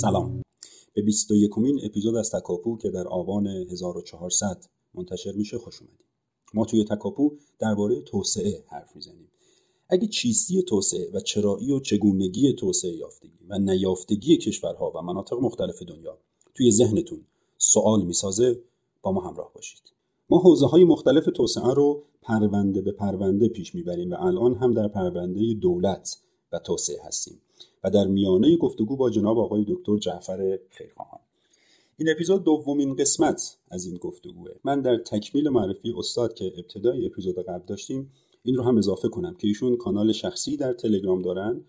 سلام. به 21 کمین اپیزود از تکاپو که در آبان 1400 منتشر میشه خوش اومدیم ما توی تکاپو درباره توسعه حرف می‌زنیم. اگه چیستی توسعه و چرایی و چگونگی توسعه یافتگی و نیافتگی کشورها و مناطق مختلف دنیا توی ذهنتون سوال می‌سازه با ما همراه باشید. ما حوزه های مختلف توسعه رو پرونده به پرونده پیش می‌بریم و الان هم در پرونده دولت و توسعه هستیم. و در میانه گفتگو با جناب آقای دکتر جعفر خیرخواهان. این اپیزود دومین قسمت از این گفتگوه. من در تکمیل معرفی استاد که ابتدای اپیزود قبل داشتیم این رو هم اضافه کنم که ایشون کانال شخصی در تلگرام دارن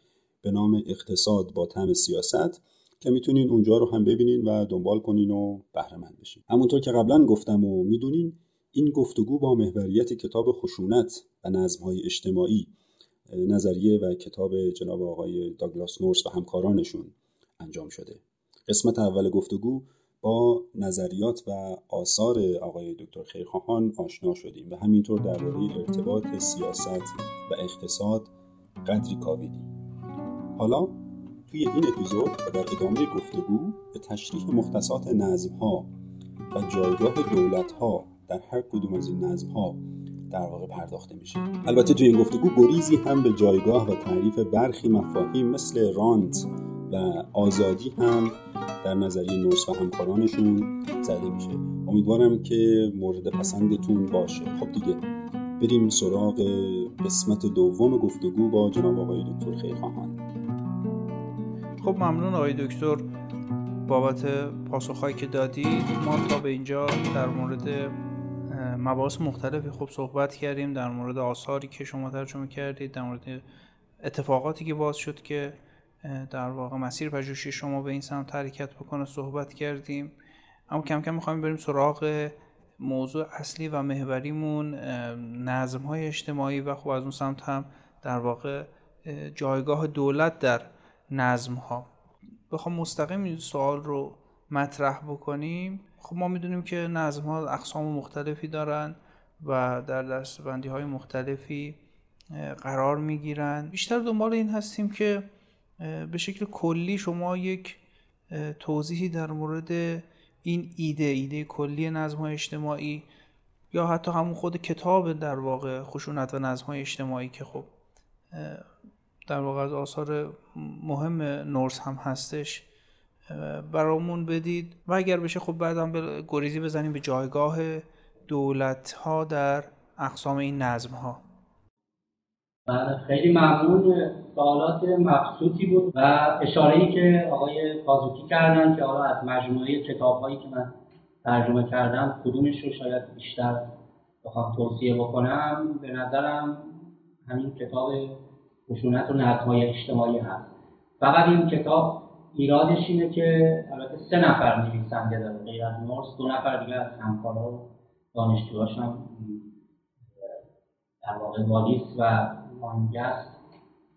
به نام اقتصاد با تم سیاست که می‌تونین اونجا رو هم ببینین و دنبال کنین و بهره مند بشین. همونطور که قبلا گفتم و می‌دونین این گفتگو با محوریت کتاب خشونت و نظمهای اجتماعی نظریه و کتاب جناب آقای داگلاس نورس و همکارانشون انجام شده. قسمت اول گفتگو با نظریات و آثار آقای دکتر خیرخواهان آشنا شدیم و همینطور درباره ارتباط سیاست و اقتصاد قدری کاویدیم. حالا توی این اپیزود و در ادامه گفتگو به تشریح مختصات نظمها و جایگاه دولتها در هر کدوم از این نظمها در واقع پرداخته میشه. البته توی این گفتگو گریزی هم به جایگاه و تعریف برخی مفاهیم مثل رانت و آزادی هم در نظریه نورس و همکارانشون زده میشه. امیدوارم که مورد پسندتون باشه. خب دیگه بریم سراغ قسمت دوم گفتگو با جناب آقای دکتر خیرخواهان. خب ممنون آقای دکتر بابت پاسخهایی که دادید ما تا به اینجا در مورد مباحث مختلفی خوب صحبت کردیم در مورد آثاری که شما ترجمه کردید در مورد اتفاقاتی که باز شد که در واقع مسیر پژوهشی شما به این سمت حرکت بکنه صحبت کردیم. اما کم کم می‌خوایم بریم سراغ موضوع اصلی و محوریمون نظم های اجتماعی و خب از اون سمت هم در واقع جایگاه دولت در نظم ها بخوام مستقیم این سوال رو مطرح بکنیم. خب ما می‌دونیم که نظم ها اقسام مختلفی دارن و در دستبندی های مختلفی قرار می‌گیرن. بیشتر دنبال این هستیم که به شکل کلی شما یک توضیحی در مورد این ایده ایده کلی نظم های اجتماعی یا حتی همون خود کتاب در واقع خشونت و نظم های اجتماعی که خب در واقع از آثار مهم نورس هم هستش. برامون بدید و اگر بشه خب بعدم به گریزی بزنیم به جایگاه دولت ها در اقسام این نظم ها بله، خیلی ممنون. سوالات مبسوطی بود و اشاره ای که آقای قازوکی کردن که حالا از مجموعه کتاب هایی که من ترجمه کردم کدومش رو شاید بیشتر بخوام توصیه بکنم. به نظرم همین کتاب خشونت و نظمهای اجتماعی هست. فقط این کتاب ایرادش اینه که البته سه نفر نویسنده داره غیر از نورس. دو نفر دیگه از همکارا و دانشجوهاش هم در واقع والیس و مانگست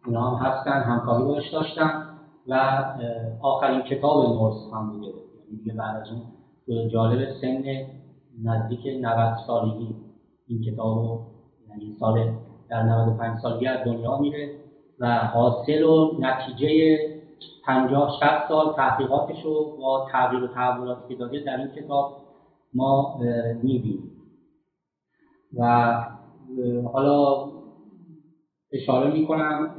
اونا هم هستن همکاری باش داشتن و آخرین کتاب نورس هم بوده یعنی دیگه بعد از اون جالب سن نزدیک 90 سالگی این کتاب رو یعنی سال در 95 سالگی از دنیا میره و حاصل و نتیجه 50 60 سال تحقیقاتش رو با تغییر و تحولاتی که داده در این کتاب ما می‌بینیم. و حالا اشاره می‌کنم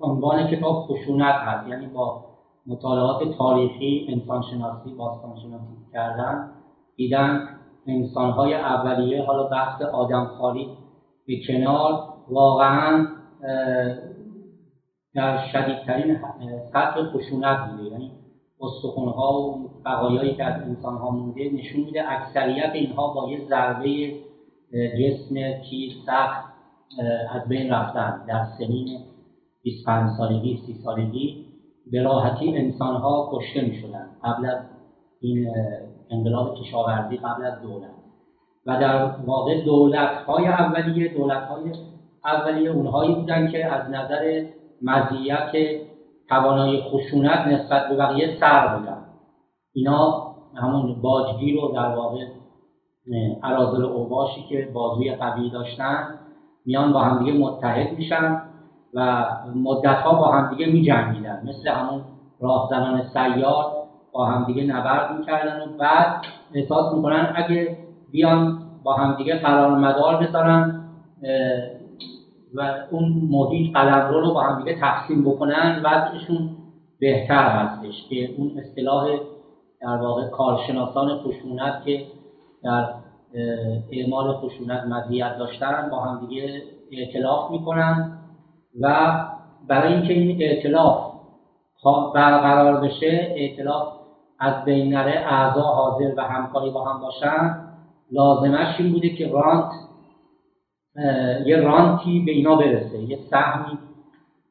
عنوان کتاب خشونت هست. یعنی با مطالعات تاریخی انسانشناسی باستانشناسی کردن دیدن انسانهای اولیه حالا بحث آدمخواری به کنار واقعا در شدیدترین سطح خشونت بوده. یعنی استخونها و بقایایی که از انسان ها مونده نشون میده اکثریت اینها با یه ضربه جسم تیر سخت از بین رفتن. در سنین 25 سالگی 30 سالگی به راحتی انسان ها کشته می قبل از این انقلاب کشاورزی قبل از دولت. و در واقع دولت های اولیه دولت های اولیه اونهایی بودن که از نظر مزیت توانایی خشونت نسبت به بقیه سر بودن. اینا همون باجگیر رو در واقع عرازل اوباشی که بازوی قوی داشتن میان با همدیگه متحد میشن و مدت ها با همدیگه می جنگیدن مثل همون راهزنان سیار با همدیگه نبرد می‌کردن و بعد احساس می‌کنن اگه بیان با همدیگه قرار مدار بذارن و اون محیط قلمرو رو با همدیگه تقسیم بکنن وضعشون بهتر هستش که اون اصطلاح در واقع کارشناسان خشونت که در اعمال خشونت مزیت داشتن با همدیگه اعتلاف می‌کنن و برای اینکه این اعتلاف برقرار بشه اعتلاف از بین نره اعضا حاضر و همکاری با هم باشن لازمش این بوده که رانت یه رانتی به اینا برسه یه سهمی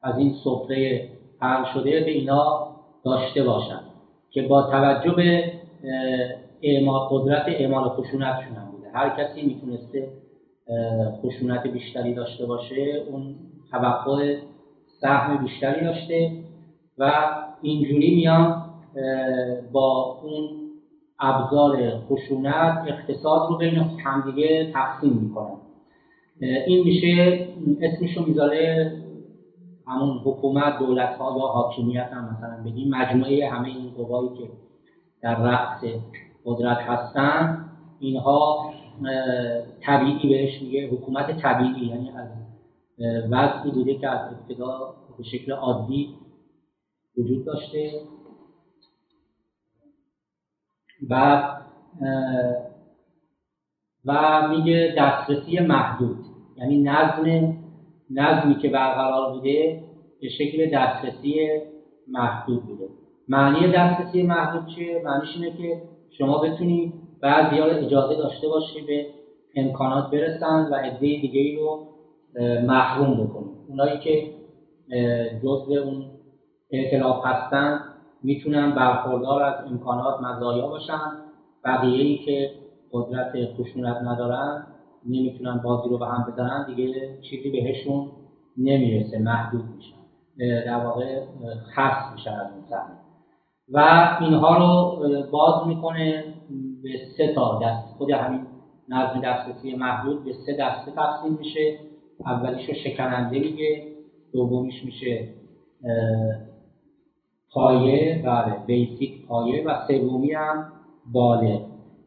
از این سفره حل شده به اینا داشته باشن که با توجه به اعمال قدرت اعمال خشونتشون هم بوده. هر کسی می‌تونسته خشونت بیشتری داشته باشه اون توقع سهم بیشتری داشته و اینجوری میان با اون ابزار خشونت اقتصاد رو بین همدیگه تقسیم می‌کنن. این میشه اسمشو می‌ذاره همون حکومت دولت ها یا حاکمیت هم مثلا بگیم مجموعه همه این قوایی که در رأس قدرت هستن. اینها طبیعی بهش میگه حکومت طبیعی یعنی از وضعی بوده که از ابتدا به شکل عادی وجود داشته. و و میگه دسترسی محدود. یعنی نظم نظمی که برقرار بوده به شکل دسترسی محدود بوده. معنی دسترسی محدود چیه؟ معنیش اینه که شما بتونید بعضی ها اجازه داشته باشی به امکانات برسن و عده دیگه ای رو محروم بکنید اونایی که جزء اون اعتلاف هستن می‌تونن برخوردار از امکانات مزایا باشن. بقیه ای که قدرت خشونت ندارن نمی‌تونن بازی رو به هم بزنن دیگه چیزی بهشون نمی‌رسه محدود میشن. در واقع خاص میشن از اون و اینها رو باز می‌کنه به سه تا دست خود همین نظم دسترسی محدود به سه دسته تقسیم میشه. اولیش رو شکننده میگه دومیش میشه پایه. بله بیسیک پایه و سومی هم باله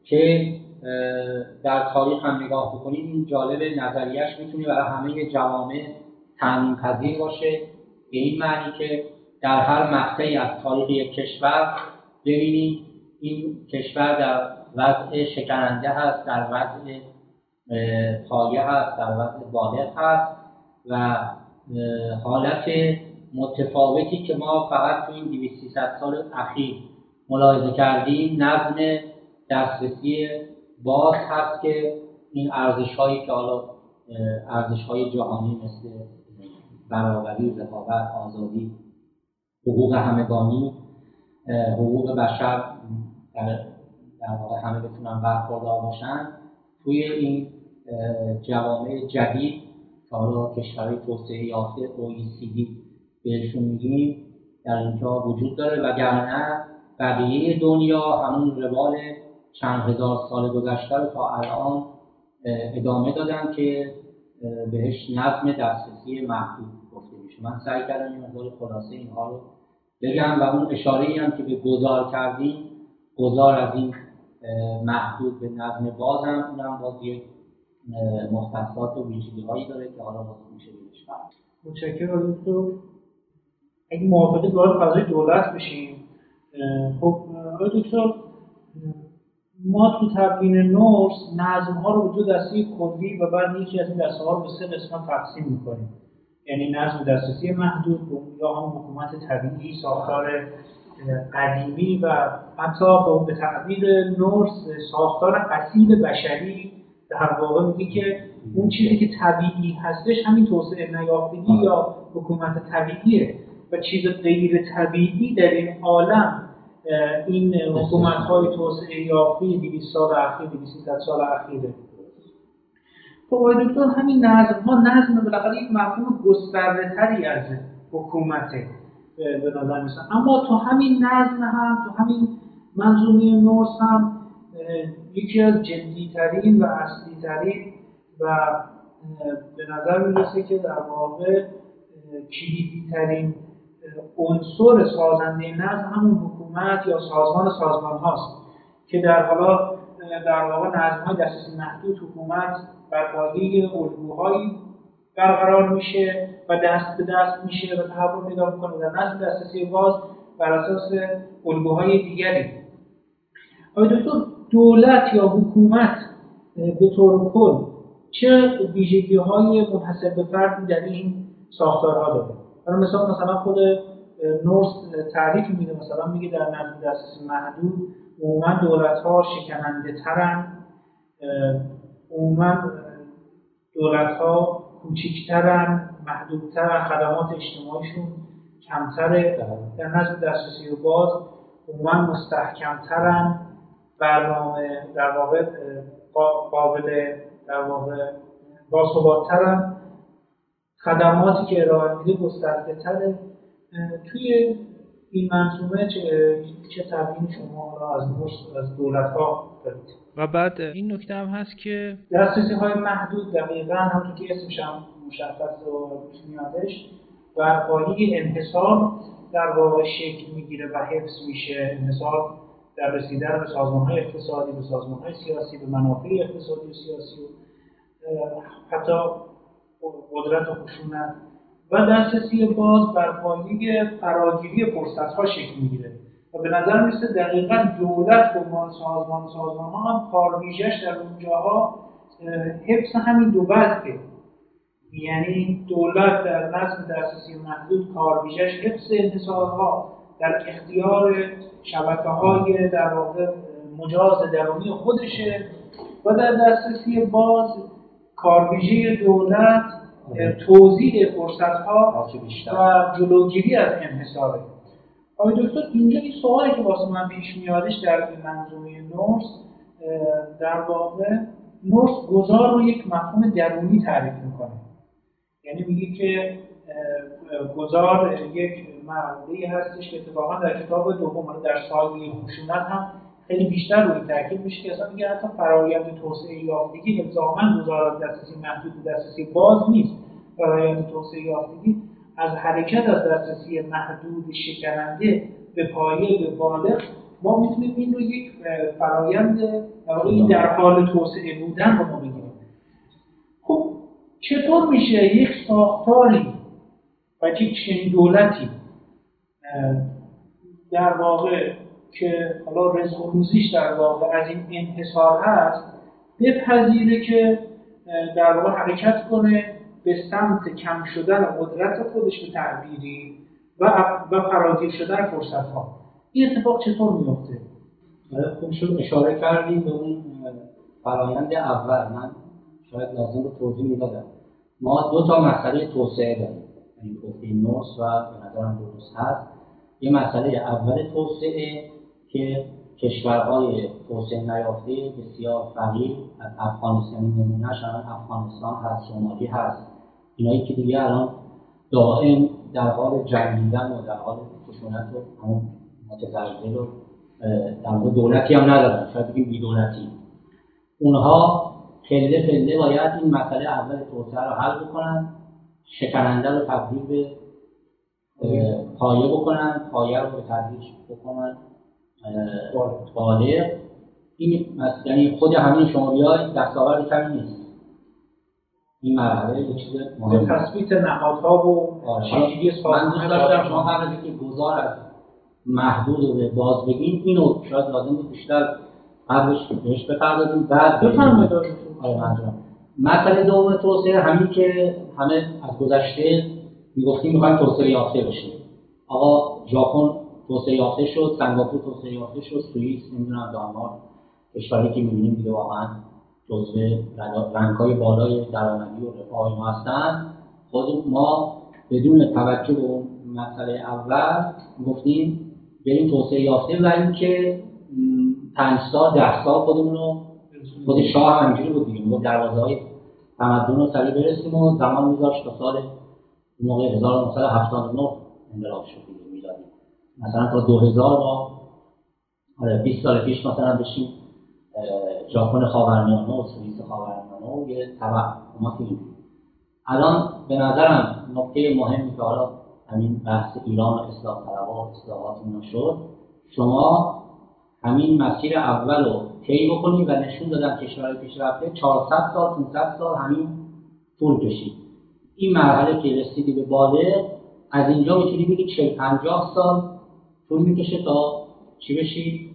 که در تاریخ هم نگاه بکنید این جالب نظریش می‌تونه برای همه جوامع تعمین پذیر باشه. به این معنی که در هر مقطعی از تاریخ یک کشور ببینید این کشور در وضع شکننده هست در وضع پایه هست در وضع بالغ هست و حالت متفاوتی که ما فقط تو این 200 سال اخیر ملاحظه کردیم نظم دسترسی باز هست که این ارزش هایی که حالا ارزش های جهانی مثل برابری، رقابت، آزادی، حقوق همگانی، حقوق بشر در, واقع همه بتونن برخوردار باشن توی این جوامع جدید که حالا کشورهای توسعه یافته OECD بهشون میگیم در اینجا وجود داره. وگرنه بقیه دنیا همون روال چند هزار سال گذشته رو تا الان ادامه دادن که بهش نظم دسترسی محدود گفته میشه. من سعی کردم این مقدار خلاصه اینها رو بگم و اون اشاره هم که به گذار کردیم گذار از این محدود به نظم باز هم اونم باز یک مختصات و ویژگی هایی داره که حالا باز میشه بهش متشکرم دکتر. اگه موافقه وارد فضای دولت بشیم. خب آقای دکتر ما تو تبیین نورس نظم ها رو به دو دسته کلی و بعد یکی از این دسته ها رو به سه قسمت تقسیم می‌کنیم. یعنی نظم دسترسی محدود یا هم حکومت طبیعی ساختار قدیمی و حتی به تعبیر نورس ساختار اصیل بشری در واقع میگه که اون چیزی که طبیعی هستش همین توسعه نیافتگی یا حکومت طبیعیه. و چیز غیر طبیعی در این عالم این حکومت های توسعه یافته 200 سال اخیر 200 سال اخیره. خب آقای دکتر همین نظم ها نظم بالاخره یک مفهوم گسترده تری از حکومته به نظر میسن اما تو همین نظم هم تو همین منظومه نورس هم یکی از جدی ترین و اصلی ترین و به نظر می‌رسه که در واقع کلیدی ترین عنصر سازنده نظم همون حکومت یا سازمان سازمان هاست که در حالا در واقع نظم های دسترسی محدود حکومت بر پایه الگوهایی برقرار میشه و دست به دست میشه و تحول پیدا می‌کنه در نظم دسترسی باز بر اساس الگوهای دیگری. آیا دکتر دولت یا حکومت به طور کل چه ویژگی های منحصر به فردی در این ساختارها داره؟ برای مثال مثلا خود نورس تعریف میده. مثلا میگه در نظم دسترسی محدود عموما دولت ها شکننده ترن. عموما دولت ها کوچکترن محدودترن خدمات اجتماعیشون کمتره. در نظم دسترسی و باز عموما مستحکمترن. برنامه در واقع قابل در واقع باثباتترن. خدماتی که ارائه میده گسترده تره توی این منظومه چه, چه تبیین شما را از از دولت ها دارید و بعد این نکته هم هست که دسترسی های محدود دقیقا همون که اسمش هم مشخص و میادش بر پایه انحصار در واقع شکل می‌گیره و حفظ میشه. انحصار در رسیدن به سازمان های اقتصادی به سازمان های سیاسی به منافع اقتصادی و سیاسی و حتی قدرت و خشونت و دسترسی باز بر پایه فراگیری فرصت ها شکل می‌گیره و به نظر می‌رسه دقیقا دولت عنوان سازمان سازمان ها هم کارویژش در اونجاها حفظ همین دو وضعه. یعنی دولت در نظم دسترسی محدود کارویژش حفظ انتصارها در اختیار شبکه های در واقع مجاز درونی خودشه و در دسترسی باز کارویژه دولت توضیح فرصت ها و جلوگیری از انحصاره. آقای دکتر اینجا این سوالی که واسه من پیش میادش در این منظومه نورس در واقع نورس گذار رو یک مفهوم درونی تعریف می‌کنه. یعنی میگه که گذار یک معمولی هستش که اتفاقا در کتاب دوم در سایه خشونت هم خیلی بیشتر روی تاکید میشه که اصلا میگه حتی فرایند توسعه یافتگی الزاما گزارات دسترسی محدود دسترسی باز نیست. فرایند توسعه یافتگی از حرکت از دسترسی محدود شکننده به پایه به بالغ ما می‌تونیم این رو یک فرایند در حال توسعه بودن رو ما بگیریم. خب چطور میشه یک ساختاری و یک چنین دولتی در واقع که حالا رزق و روزیش در واقع از این انحصار هست بپذیره که در واقع حرکت کنه به سمت کم شدن قدرت خودش به تعبیری و, و فراگیر شدن فرصت ها این اتفاق چطور میفته؟ خوب شد اشاره کردیم به اون فرایند اول. من شاید لازم رو توضیح می‌دادم. ما دو تا مسئله توسعه داریم. این گفته نورس و به نظرم درست هست. یه مسئله اول توسعه که کشورهای توسعه نیافته بسیار فقیر از افغانستان نمونهش افغانستان هست سومالی هست. اینایی که دیگه الان دائم در حال جنگیدن و در حال خشونت و همون متزلزل و در دولتی هم ندارن. شاید بگیم بی دولتی. اونها پله پله باید این مسئله اول توسعه رو حل بکنن شکننده رو تبدیل به پایه بکنن پایه رو به تدریج بکنن. بالغ. این یعنی خود همین شماری های دستاورد کمی نیست. این مرحله یه چیز مهم تثبیت نهادها و چجوری من دوست داشتم شما قبل از اینکه گذار از محدود رو به باز بگیم اینو شاید لازم بود بیشتر قبلش بهش بپردازیم. بعد بفرمایید آره مسئله دوم توسعه همین که همه از گذشته می‌گفتیم می‌خوایم توسعه یافته بشیم. آقا ژاپن توسعه یافته شد سنگاپور توسعه یافته شد سوئیس نمی‌دونم دانمارک کشوری که می‌بینیم دیگه واقعا جزو رنگهای بالای درآمدی و رفاه ما هستن. خود ما بدون توجه به اون مسئله اول گفتیم بریم توسعه یافته و اینکه پنج سال ده سال خودمون رو خود شاه هم اینجوری بود دیگه دروازه های تمدن رو سریع برسیم و زمان میذاشت تا سال موقع 1979 انقلاب شد. مثلا تا 2000 ما آره 20 سال پیش مثلا بشیم ژاپن خاورمیانه و سوئیس خاورمیانه و یه توهمات الان به نظرم نکته مهمی که حالا همین بحث ایران و اصلاح طلبها و اصلاحات اینا شد شما همین مسیر اول رو طی و نشون دادن کشورهای پیشرفته 400 سال 500 سال همین طول کشید. این مرحله که رسیدی به باله از اینجا می‌تونی بگی 40 50 سال طول می‌کشه تا چی بشی؟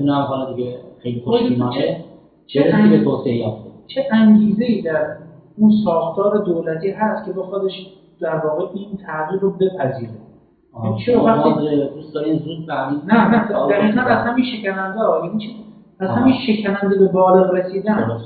اون هم حالا دیگه خیلی خوشبینانه چه رسید به توسعه یافته؟ چه انگیزه ای در اون ساختار دولتی هست که بخوادش در واقع این تغییر رو بپذیره؟ چرا وقتی دوست دارین زود به نه نه دقیقا از همین شکننده یعنی از همین شکننده به بالغ رسیدن.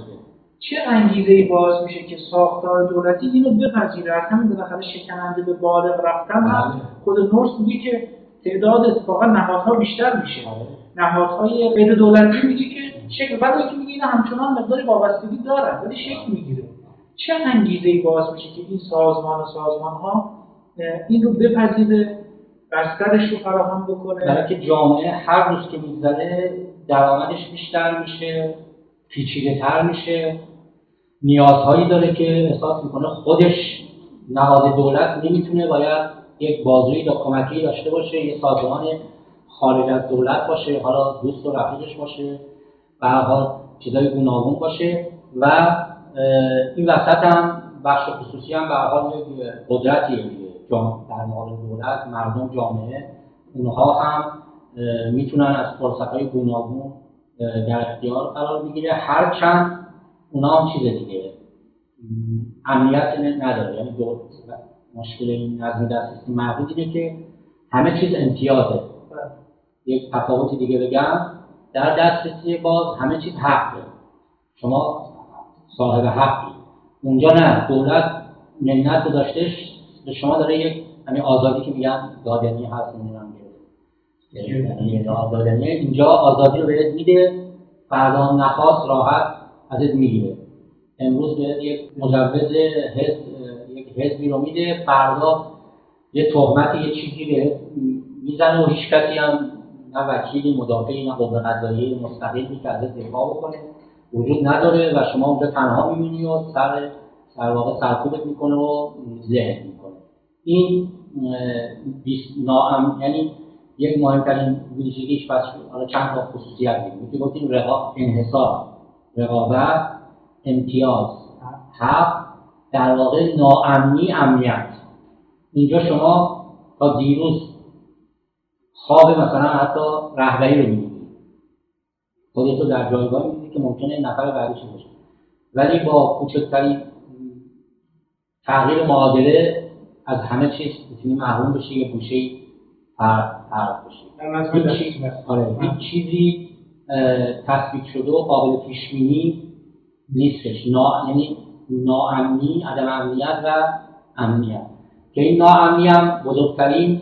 چه انگیزه ای باعث میشه که ساختار دولتی اینو بپذیره؟ از همین بالاخره شکننده به بالغ رفتن بله. خود نورس میگه که تعداد اتفاقا نهادها بیشتر میشه. بله. نهادهای غیر دولتی میگه که شکل بعد که میگه اینا همچنان مقداری وابستگی دارن ولی شکل می‌گیره. چه انگیزه ای باعث میشه که این سازمان و سازمان ها این رو بپذیره بسترش رو فراهم بکنه؟ برای که جامعه هر روز که میگذره درآمدش بیشتر میشه پیچیده تر میشه. نیازهایی داره که احساس می‌کنه خودش نهاد دولت نمی‌تونه باید یک بازوی دا کمکی داشته باشه یه سازمان خارج از دولت باشه حالا دوست و رفیقش باشه به حال چیزای گوناگون باشه و این وسط هم بخش خصوصی هم به حال دیگه. در مقابل دولت مردم جامعه اونها هم می‌تونن از فرصت گوناگون در اختیار قرار بگیره. هرچند اونا هم چیز دیگه. امنیت نداره. یعنی مشکل این نظم دسترسی محدود اینه که همه چیز امتیازه. یک تفاوت دیگه بگم در دسترسی باز همه چیز حقه. شما صاحب حقی اونجا نه دولت منت داشتهش به شما داره یک همین آزادی که میگن دادنی هست نمی‌دونم یعنی دادنی اینجا آزادی رو بهت میده فردا نخواست راحت ازت می‌گیره. امروز به یک مجوز یک حزبی رو میده فردا یه تهمت یه چیزی به می‌زنه و هیچ کسی هم نه وکیلی مدافعی نه قوه قضاییه مستقلی که ازت دفاع بکنه. وجود نداره و شما اونجا تنها میمونی و سر در واقع سرکوبت می‌کنه و ذهن می‌کنه. این ناام یعنی یک مهمترین ویژگیش پس حالا چند تا خصوصیت میگیم که گفتیم رقا... انحصار رقابت امتیاز. حق در واقع ناامنی امنیت. اینجا شما تا دیروز خواب مثلا حتی رهبری رو می‌بینید. خودت رو در جایگاه می‌بینید که ممکنه نفر بعدیش باشه. ولی با کوچکترین تغییر معادله از همه چیز می‌تونی محروم بشی یه گوشه فرق بشی. آره هیچ چیزی تثبیت شده و قابل پیش نیستش. نا... یعنی ناامنی عدم امنیت و امنیت. که این ناامنی هم بزرگترین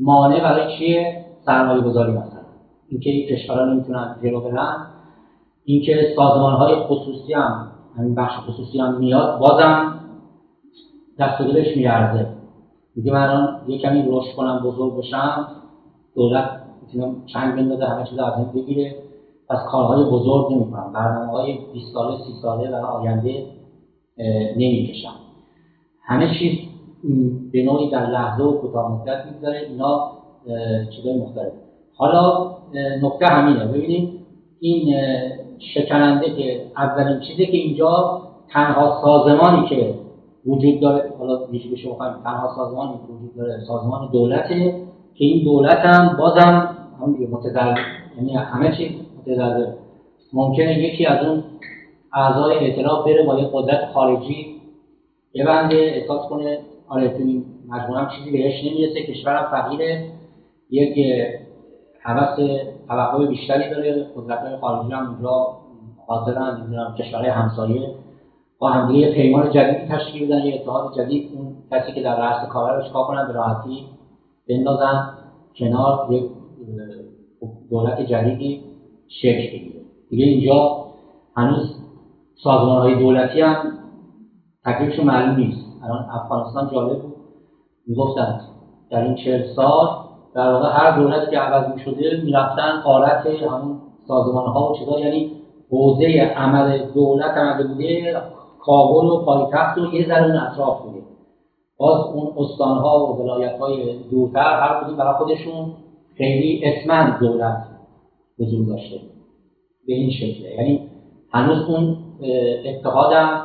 مانع برای چیه سرمایه گذاری مثلا. اینکه این کشورها نمی‌تونن جلو برن. اینکه سازمان های خصوصی هم همین بخش خصوصی هم میاد بازم دست و دلش میارزه میگه من الان یه کمی رشد کنم بزرگ بشم. دولت می‌تونم چند بندازه همه چیز از این بگیره. پس کارهای بزرگ نمی‌کنم. برنامه های 20 ساله 30 ساله و آینده نمی‌کشم همه چیز به نوعی در لحظه و کوتاه مدت می‌گذاره اینا چیزای مختلف. حالا نکته همینه. ببینید این شکننده که اولین چیزی که اینجا تنها سازمانی که وجود داره حالا میشه شما تنها سازمانی که وجود داره سازمان دولته که این دولت هم بازم هم دیگه یعنی همه چیز متزلزل. ممکنه یکی از اون اعضای ائتلاف بره با یه قدرت خارجی. یه بنده احساس کنه آره تو این مجموعه چیزی بهش نمی‌رسه کشورم فقیره. یک حوث توقع بیشتری داره قدرت های خارجی هم اونجا حاضرن نمی‌دونم کشورهای همسایه. با همدیگه پیمان جدیدی تشکیل بدن یه اتحاد جدید اون کسی که در رأس کار رو چیکار کنن به راحتی بندازن کنار یک دولت جدیدی شکل بگیره. دیگه اینجا هنوز سازمان های دولتی هم تکلیفشون معلوم نیست. الان افغانستان جالب بود. می‌گفتن در این چهل سال در واقع هر دولتی که عوض می شده می‌رفتن قارت همون سازمان ها و چیزا. یعنی حوزه عمل دولت عمل بوده کابل و پایتخت و یه ذره اون اطراف باز اون استان ها و ولایت های دورتر هر کدوم برای خودشون خیلی اسمن دولت وجود داشته به این شکله یعنی هنوز اون اتحادم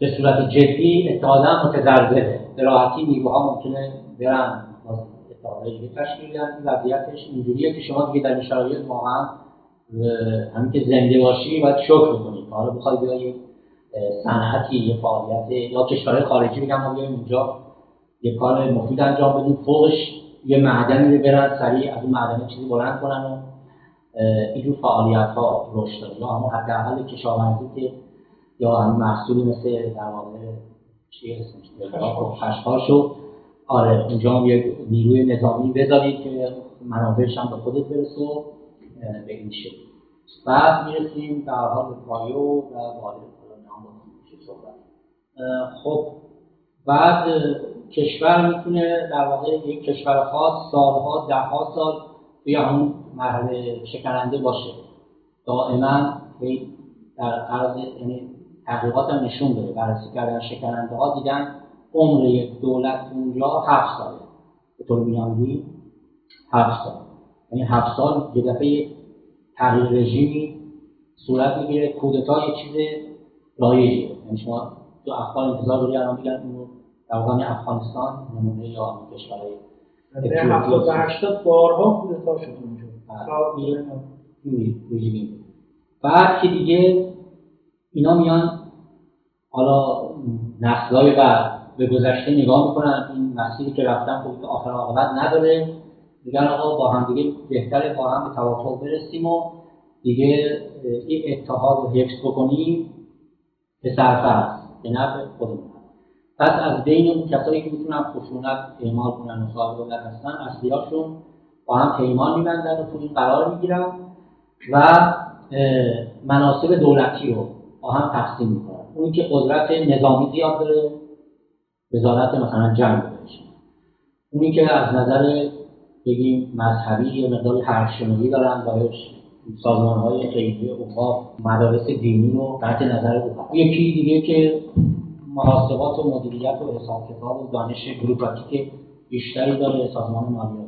به صورت جدی اتحادم متزلزله. به راحتی نیروها ممکنه برن. اتحادهای دیگه تشکیل این وضعیتش اینجوریه که شما دیگه در این شرایط واقعا همین که زنده باشی باید شکر بکنی. حالا بخوای بیای صنعتی یه فعالیت یا کشورهای خارجی بگم ما بیایم اینجا یه کار مفید انجام بدیم. فوقش یه معدنی رو برن سریع از اون معدن چیزی بلند کنن و اینجور فعالیت ها رشد داره یا همون حداقل کشاورزی که یا همین محصولی مثل در واقع چی اسمش؟ خشخاشو آره اونجا هم یه نیروی نظامی بذارید که منابعش هم به خودت برسه و به این شکل. بعد می‌رسیم در حال پایو و وارد صحبت خب بعد کشور می‌تونه در واقع یک کشور خاص سالها دهها سال توی همون مرحله شکننده باشه. دائما در عرض یعنی تحقیقات هم نشون داره بررسی کردن شکننده ها دیدن عمر یک دولت اونجا هفت ساله. به طور میانگی هفت سال. یعنی هفت سال یه دفعه تغییر رژیمی صورت می‌گیره کودتا یه چیز رایجیه یعنی شما تو اخبار انتظار داری الان میگن اینو در واقع افغانستان نمونه یا کشورهای هفتاد و هشتاد بارها کودتا شد. اونجا بعد که دیگه اینا میان حالا نسلهای بعد به گذشته نگاه می‌کنن. این مسیری که رفتن خب آخر عاقبت نداره. میگن آقا با هم دیگه بهتره با هم به توافق برسیم و دیگه این اتحاد رو حفظ بکنیم به سرفرست به نفع خودمون. پس از بین اون کسایی که می‌تونن خشونت اعمال کنن و صاحب هستن اصلیاشون با هم پیمان میبندن و این قرار می‌گیرن و مناسب دولتی رو با هم تقسیم می‌کنن. اونی که قدرت نظامی زیاد داره وزارت مثلا جنگ بشه اونی که از نظر بگیم مذهبی یه مقداری هرشنوی دارن باش سازمان های خیلی اوقاف مدارس دینی رو تحت نظر اوقاف یکی دیگه که محاسبات و مدیریت و حساب کتاب و دانش بروکراتیک بیشتری داره سازمان مالیاتی. و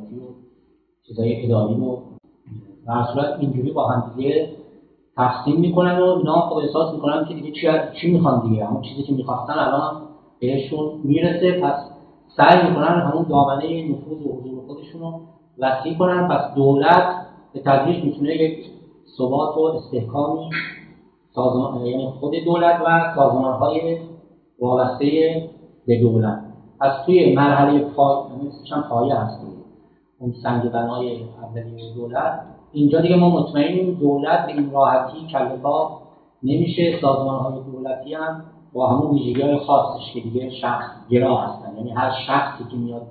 چیزای اداری و در صورت اینجوری با هم دیگه تقسیم می‌کنن و اینا خب احساس می‌کنن که دیگه چی, چی می‌خوان دیگه؟ همون چیزی که می‌خواستن الان بهشون می‌رسه. پس سعی می‌کنن همون دامنه نفوذ و حضور خودشون رو وسیع کنن. پس دولت به تدریج می‌تونه یک ثبات و استحکامی سازمان یعنی خود دولت و سازمان های وابسته به دولت. از توی مرحله پای یعنی پایه هست اون سنگ بنای اولیه دولت. اینجا دیگه ما مطمئنیم دولت به این راحتی کلفا نمیشه. سازمان های دولتی هم با همون ویژگی های خاصش که دیگه شخص گرا هستن. یعنی هر شخصی که میاد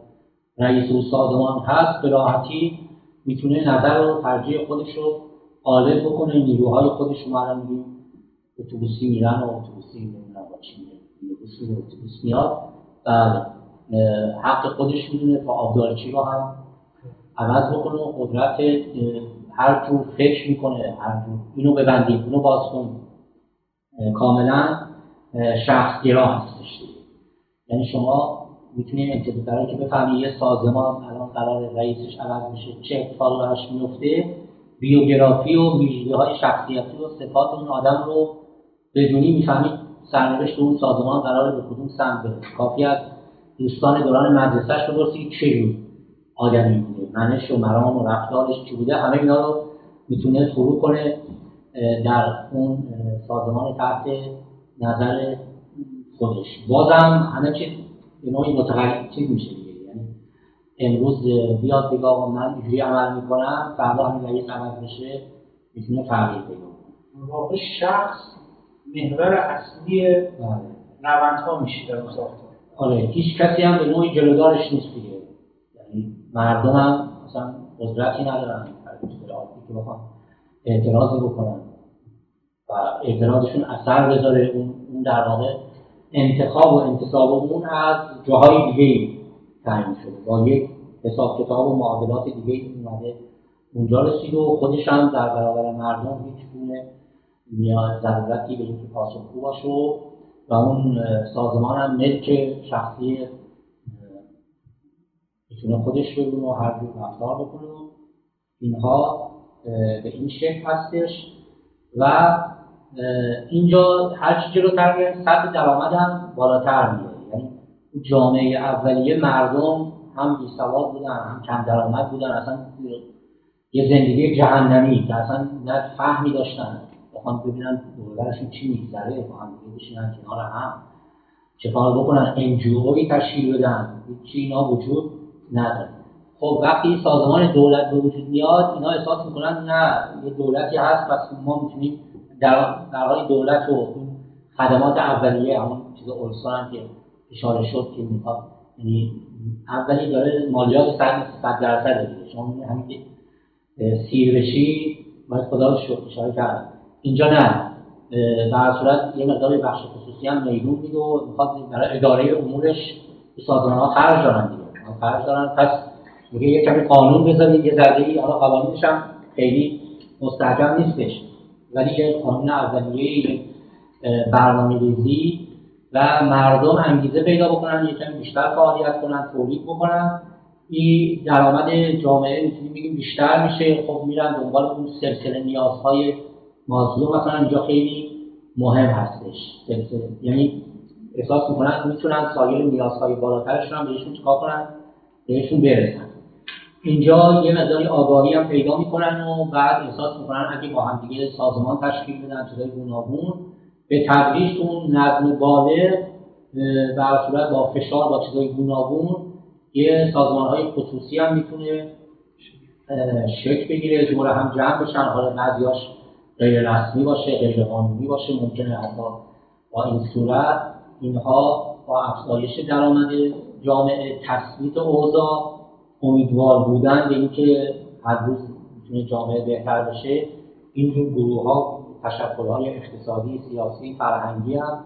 رئیس و سازمان هست به راحتی می‌تونه نظر و ترجیح خودش رو غالب بکنه. نیروهای خودش رو الان اتوبوسی میرن و اتوبوسی نمی‌دونم با چی اتوبوس میاد. و حق خودش می‌دونه. تا آبدارچی رو هم عوض بکنه و قدرت هر جور فکر می‌کنه هر جور اینو ببندیم اینو باز کن. کاملا شخص گرا هستش یعنی شما می‌تونید انتظار که بفهمید یه سازمان الان قرار رئیسش عوض میشه چه اتفاقی براش میفته بیوگرافی و ویژگی های شخصیتی و صفات اون آدم رو بدونی می‌فهمید سرنوشت اون سازمان قرار به کدوم سمت بره. کافی از دوستان دوران مدرسهش رو برسید چه جور آدمی. منش و مرام و رفتارش چی بوده همه اینا رو می‌تونه فرو کنه در اون سازمان تحت نظر خودش. بازم همه چیز به نوعی متغیر چیز میشه دیگه. یعنی امروز بیاد بگه آقا من اینجوری عمل می‌کنم فردا همین رئیس عمل بشه می‌تونه تغییر پیدا کنه. واقع شخص محور اصلی بله. روندها میشه در ساختار آره هیچ کسی هم به نوعی جلودارش نیست دیگه. مردم هم مثلا قدرتی ندارن که بخوان اعتراضی بکنن و اعتراضشون اثر بذاره اون در واقع انتخاب و انتصاب اون از جاهای دیگه تعیین شده. با یک حساب کتاب و معادلات دیگه اومده. اونجا رسید و خودش هم در برابر مردم هیچ گونه نیاز ضرورتی به اینکه پاسخگو باشه و اون سازمان هم ملک شخصی می‌تونه خودش بگونه و هر جور رفتار بکنه اینها به این شکل هستش. و اینجا هر چی جلوتر میره سطح درآمد هم بالاتر میره یعنی جامعه اولیه مردم هم بی سواد بودن هم کم درآمد بودن اصلا یه زندگی جهنمی که اصلا نه فهمی داشتن. بخوام ببینن دوربرشون چی میگذره با هم بشینن کنار هم. چه کار بکنن؟ انجوهایی تشکیل بدن. چی اینا وجود نداره. خب وقتی سازمان دولت به وجود میاد اینا احساس می‌کنن نه یه دولتی هست پس ما می‌تونیم در, حال دولت و خدمات اولیه همون چیز اولسان که اشاره شد که می‌خواد. یعنی اولی داره مالیات صد صد درصد شما همین که سیر بشی باید خدا رو شکر اشاره کردم اینجا نه. در صورت یه مقدار بخش خصوصی هم میدون میده و می‌خواد برای اداره امورش سازمان ها خرج دارن دیگه. خرج دارن. پس میگه یه کمی قانون بذارید یه ذره ای حالا قوانینش هم خیلی مستحکم نیستش. ولی یه قانون اولیه برنامه ریزی و مردم انگیزه پیدا بکنن یکم بیشتر فعالیت کنن تولید بکنن. این درآمد جامعه می‌تونیم بگیم بیشتر میشه. خب میرن دنبال اون سلسله نیازهای مازلو مثلا اینجا خیلی مهم هستش سلسله. یعنی احساس می‌کنن می‌تونن سایر نیازهای بالاترشون هم بهشون چکار کنن؟ بهشون برسن. اینجا یه مقداری آگاهی هم پیدا می‌کنن و بعد احساس می‌کنن اگه با هم دیگه سازمان تشکیل بدن چیزای گوناگون به تدریج اون نظم بالغ در صورت با فشار با چیزای گوناگون یه سازمان های خصوصی هم می‌تونه شکل بگیره دور هم جمع بشن. حالا بعضیاش غیر رسمی باشه غیر قانونی باشه ممکنه حتی با این صورت اینها با افزایش درآمد جامعه تثبیت اوضاع امیدوار بودن به اینکه هر روز می‌تونه جامعه بهتر بشه. اینجور گروه ها تشکلهای اقتصادی سیاسی فرهنگی هم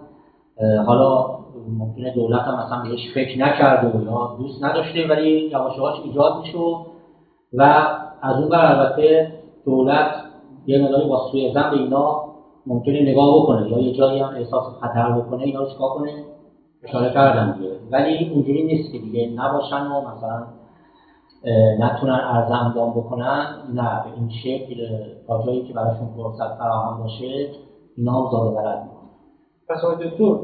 حالا ممکنه دولت هم مثلا بهش فکر نکرده و یا دوست نداشته ولی یواش ایجاد میشه و از اون بر البته دولت یه مقداری با سوی زن به اینا ممکنه نگاه بکنه یا یه جایی هم احساس خطر بکنه اینا رو چیکار کنه؟ اشاره کردم دیگه. ولی اونجوری نیست که دیگه نباشن و مثلا نتونن ارزندام بکنن. نه به این شکل تا جایی که براشون فرصت فراهم باشه اینا هم زاده بلد پس آقای دکتر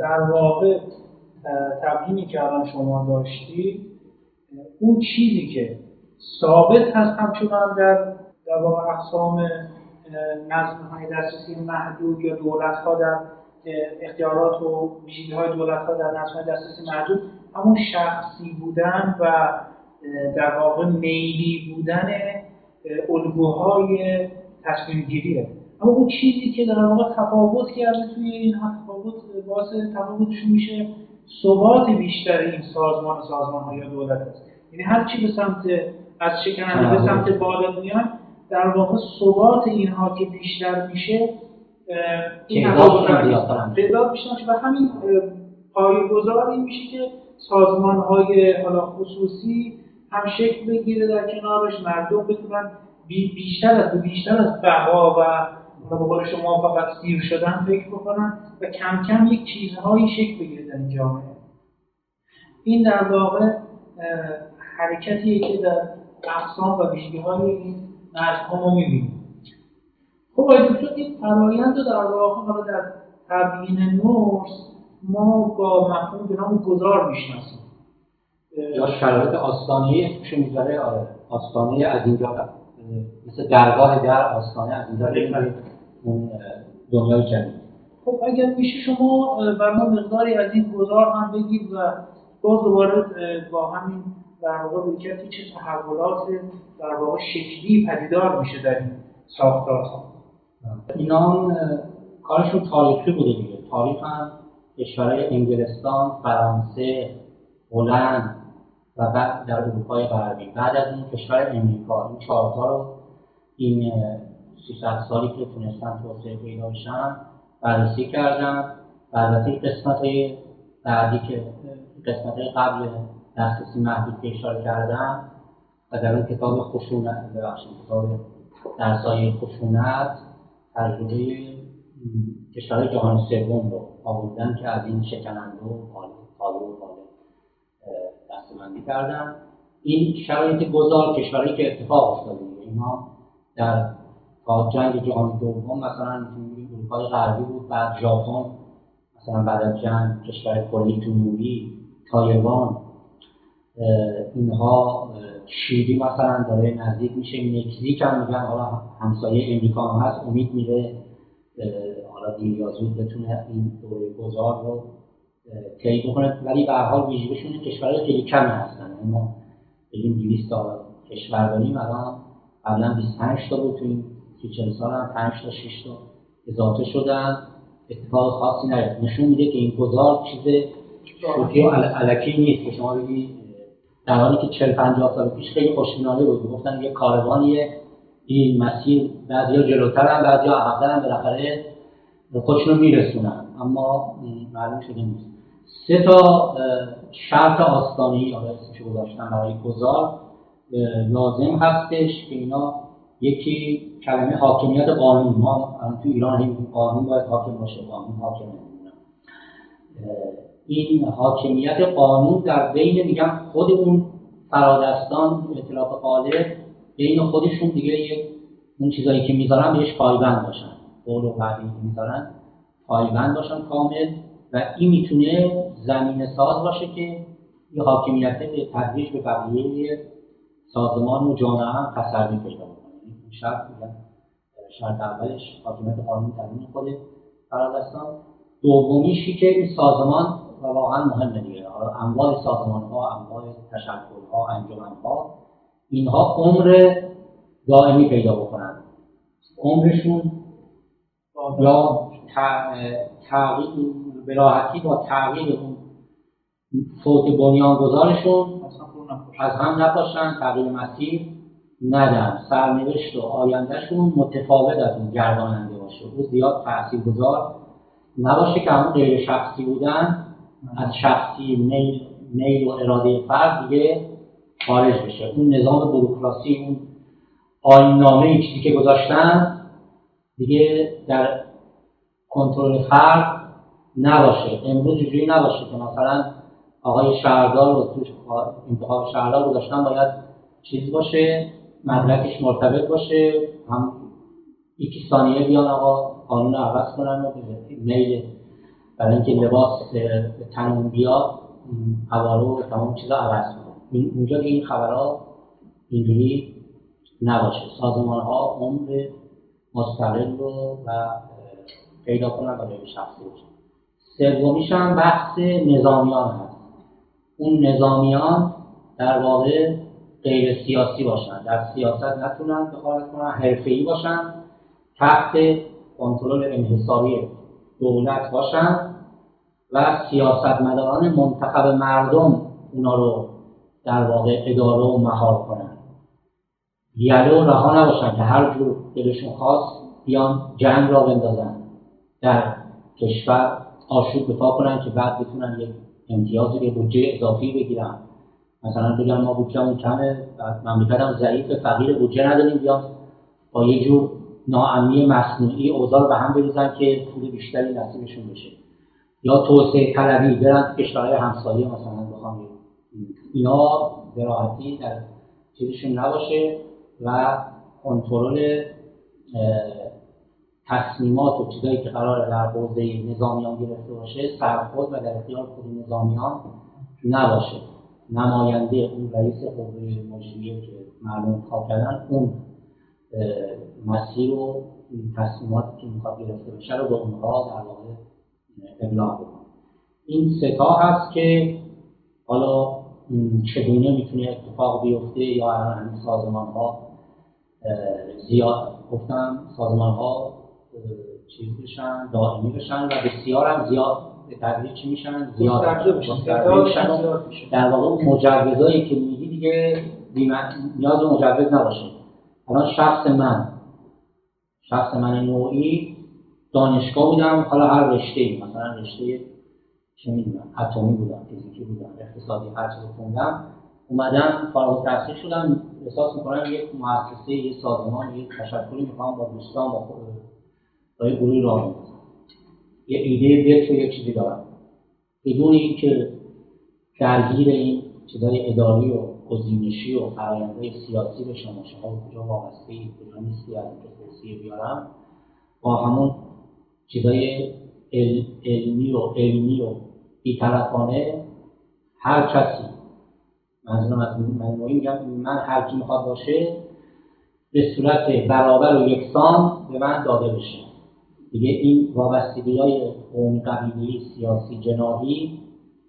در واقع تبیینی که الان شما داشتی اون چیزی که ثابت هست همچنان در در واقع اقسام نظم های دسترسی محدود یا دولت ها در اختیارات و ویژگی های دولت ها در نظم های دسترسی محدود همون شخصی بودن و در واقع میلی بودن الگوهای تصمیم گیریه اما اون چیزی که در واقع تفاوت کرده توی این تفاوت باعث تفاوتشون میشه ثبات بیشتر این سازمان سازمان های دولت است. یعنی هر چی به سمت از شکننده به سمت بالا میان در واقع ثبات اینها که بیشتر میشه تعداد بیشتر و همین پایه‌گذار این میشه که سازمان های حالا خصوصی هم شکل بگیره در کنارش. مردم بتونن بیشتر از بیشتر از بقا و به قول شما فقط سیر شدن فکر بکنن و کم کم یک چیزهایی شکل بگیره در این جامعه. این در واقع حرکتیه که در اقسام و ویژگی های این نظم ما می‌بینیم. خب دکتر این فرایند رو در واقع حالا در تبیین نورس ما با مفهوم به نام گذار می‌شناسیم. یا شرایط آستانه اسمش می‌ذاره آره. آستانه از اینجا مثل درگاه در آستانه از اینجا اون دنیای جدید. خب اگر میشه شما بر ما مقداری از این گذار هم بگید و باز دوباره با همین در واقع روی چه تحولات در واقع شکلی پدیدار میشه در این ساختارها. اینا کارشون تاریخی بوده دیگه. تاریخ هم کشورهای انگلستان فرانسه هلند و بعد در اروپای غربی. بعد از اون کشور امریکا. این چهارتا رو این 300 سالی که تونستن توسعه پیدا بشن بررسی کردم و البته قسمت بعدی که قسمت قبل دسترسی محدود که اشاره کردم و در اون کتاب خشونت ببخشید کتاب درسای خشونت تجربه کشور جهان سوم رو آوردن که از این شکننده و حاله و حاله دستمندی کردن. این شرایط گذار کشورهایی که اتفاق افتاده. اینا در جنگ جهانی دوم مثلا اروپای غربی بود بعد ژاپن مثلا بعد از جنگ کشور کره جنوبی تایوان اینها شیلی مثلا داره نزدیک میشه. مکزیک هم میگن. حالا همسایه امریکا هم هست. امید میره حالا دیر یا بتونه این دوره گذار رو طی بکنه. ولی به هر حال ویژگیشون کشورهای خیلی کمی هستن. یعنی ما بگیم 200 تا کشور داریم. الان قبلا 25 تا بود. تو این 40 سال هم 5 تا 6 تا اضافه شدن. اتفاق خاصی نیست نشون میده که این گذار چیز شوخی علکی نیست که شما بگید در حالی که 40 50 سال پیش خیلی خوشبینانه بود. گفتن یه کاروانیه. این مسیر بعضیا جلوترن بعضیا عقب‌ترن بالاخره خودشون رو میرسونن. اما معلوم شده نیست. سه تا شرط آستانی یا اسمش گذاشتن برای گذار لازم هستش که اینا یکی کلمه حاکمیت قانون. ما تو ایران هم قانون باید حاکم باشه. قانون حاکم این حاکمیت قانون در بین میگم خود اون فرادستان اطلاف قالب بین خودشون دیگه یک اون چیزایی که می‌ذارن بهش پایبند باشن. قول و وعده می‌ذارن پایبند باشن کامل و این می‌تونه زمین ساز باشه که یه حاکمیت به تدریج به بقیه سازمان و جامعه هم تسری پیدا بکنه. این شرط شرط اولش حاکمیت قانون تدریج خود فرادستان دومیشی که این سازمان و واقعا مهمه دیگه. حالا انواع سازمان ها انواع تشکل ها انجمن ها اینها عمر دائمی پیدا بکنن. عمرشون یا تغییر به راحتی با تغییر اون فوت بنیانگذارشون از هم نپاشن تغییر مسیر ندن. سرنوشت و آیندهشون متفاوت از اون گرداننده باشه. او زیاد تاثیر گذار نباشه که همون غیر شخصی بودن از شخصی میل, میل و اراده فرد دیگه خارج بشه. اون نظام بروکراسی اون آینامه چیزی که گذاشتن دیگه در کنترل فرد نباشه. امروز جوری نباشه که مثلا آقای شهردار رو توش انتخاب شهردار گذاشتن باید چیز باشه مدرکش مرتبط باشه هم یکی ثانیه بیان آقا قانون عوض کنن و میل برای اینکه لباس تنمون بیاد هوارو و تمام چیزا عوض کنن اونجا که این خبرها اینجوری نباشه. سازمان ها عمر مستقل رو و پیدا کنن و غیر شخصی باشه سومیش هم بحث نظامیان هست. اون نظامیان در واقع غیر سیاسی باشن. در سیاست نتونن دخالت کنن حرفه‌ای باشن تحت کنترل انحصاری دولت باشن و سیاستمداران منتخب مردم اونا رو در واقع اداره و مهار کنن. یله و رها نباشن که هر جور دلشون خواست بیان جنگ را بندازن. در کشور آشوب بپا کنن که بعد بتونن یک امتیاز به بودجه اضافی بگیرن. مثلا بگن ما بودجهمون کمه مملکت هم ضعیف فقیر بودجه نداریم بیان. با یه جور ناامنی مصنوعی اوضاع به هم بریزن که پول بیشتری نصیبشون بشه. یا توسعه طلبی برن کشورهای همسایه مثلا بخوام اینا به راحتی در چیزشون نباشه و کنترل تصمیمات و چیزایی که قرار در حوزه نظامیان گرفته باشه سرخود و در اختیار خود نظامیان نباشه. نماینده اون رئیس قوه مجریه که معلوم انتخاب کردن اون مسیر و تصمیماتی که می‌خواد گرفته بشه رو به اونها در واقع ابلاغ بکنه. این ستا هست که حالا چگونه می‌تونه اتفاق بیفته یا الان سازمان ها زیاد گفتم سازمان ها چیز بشن دائمی بشن و بسیار هم زیاد به تدریج چی میشن؟ زیاد میشن در واقع مجوزایی که میگی دیگه نیاز مجوز نباشه. الان شخص من شخص من نوعی دانشگاه بودم. حالا هر رشته ای مثلا رشته چه می‌دونم اتمی بودم فیزیکی بودم اقتصادی هر چیزی خوندم اومدم فارغ التحصیل شدم. احساس می‌کنم یک مؤسسه یک سازمان یک تشکلی می‌خوام با دوستان با با یه گروهی راه یه ایده و یک چیزی دارم. بدون اینکه درگیر این چیزای اداری و گزینشی و فرآیندهای سیاسی به شما شما کجا وابسته ای کجا نیستی از توصیه بیارم. با همون چیزای علمی و علمی و بیطرفانه هر کسی منظورم از من میگم من هر کی می‌خواد باشه به صورت برابر و یکسان به من داده بشه. دیگه این وابستگی های قومی قبیلی سیاسی جناحی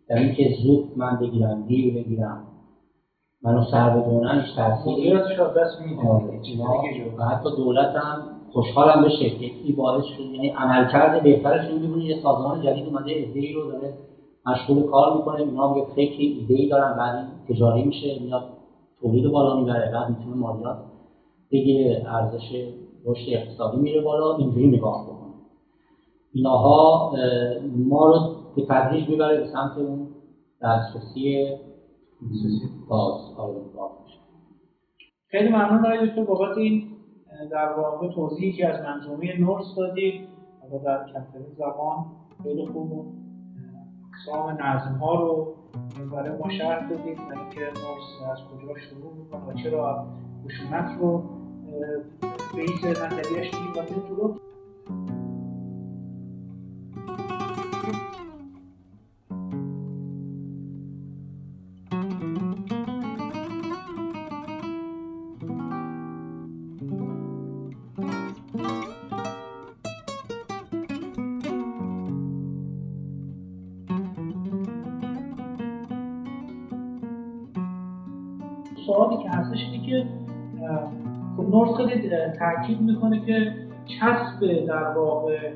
در اینکه زود من بگیرم دیر بگیرم منو سر بدونن هیچ تاثیری دست آره، و حتی دولت هم خوشحالم بشه که این باعث شد یعنی عملکرد بهترش این یه سازمان جدید اومده ایده رو داره مشغول کار می‌کنه. اینا هم یه فکری ایده ای دارن بعد تجاری میشه میاد تولید بالا می‌بره بعد می‌تونه مالیات بگیره ارزش رشد اقتصادی میره بالا اینجوری نگاه بکنه. اینها ما رو به تدریج می‌بره به سمت اون دسترسی باز آره، باز میشه. خیلی ممنون آقای دکتر بابت این در واقع توضیحی که از منظومه نورس دادید. در کمترین زبان خیلی خوب اقسام نظم ها رو برای ما شرح دادید و اینکه نورس از کجا شروع می‌کنه و چرا خشونت رو به این نظریهش خب نورس خیلی تاکید می‌کنه که چسب در واقع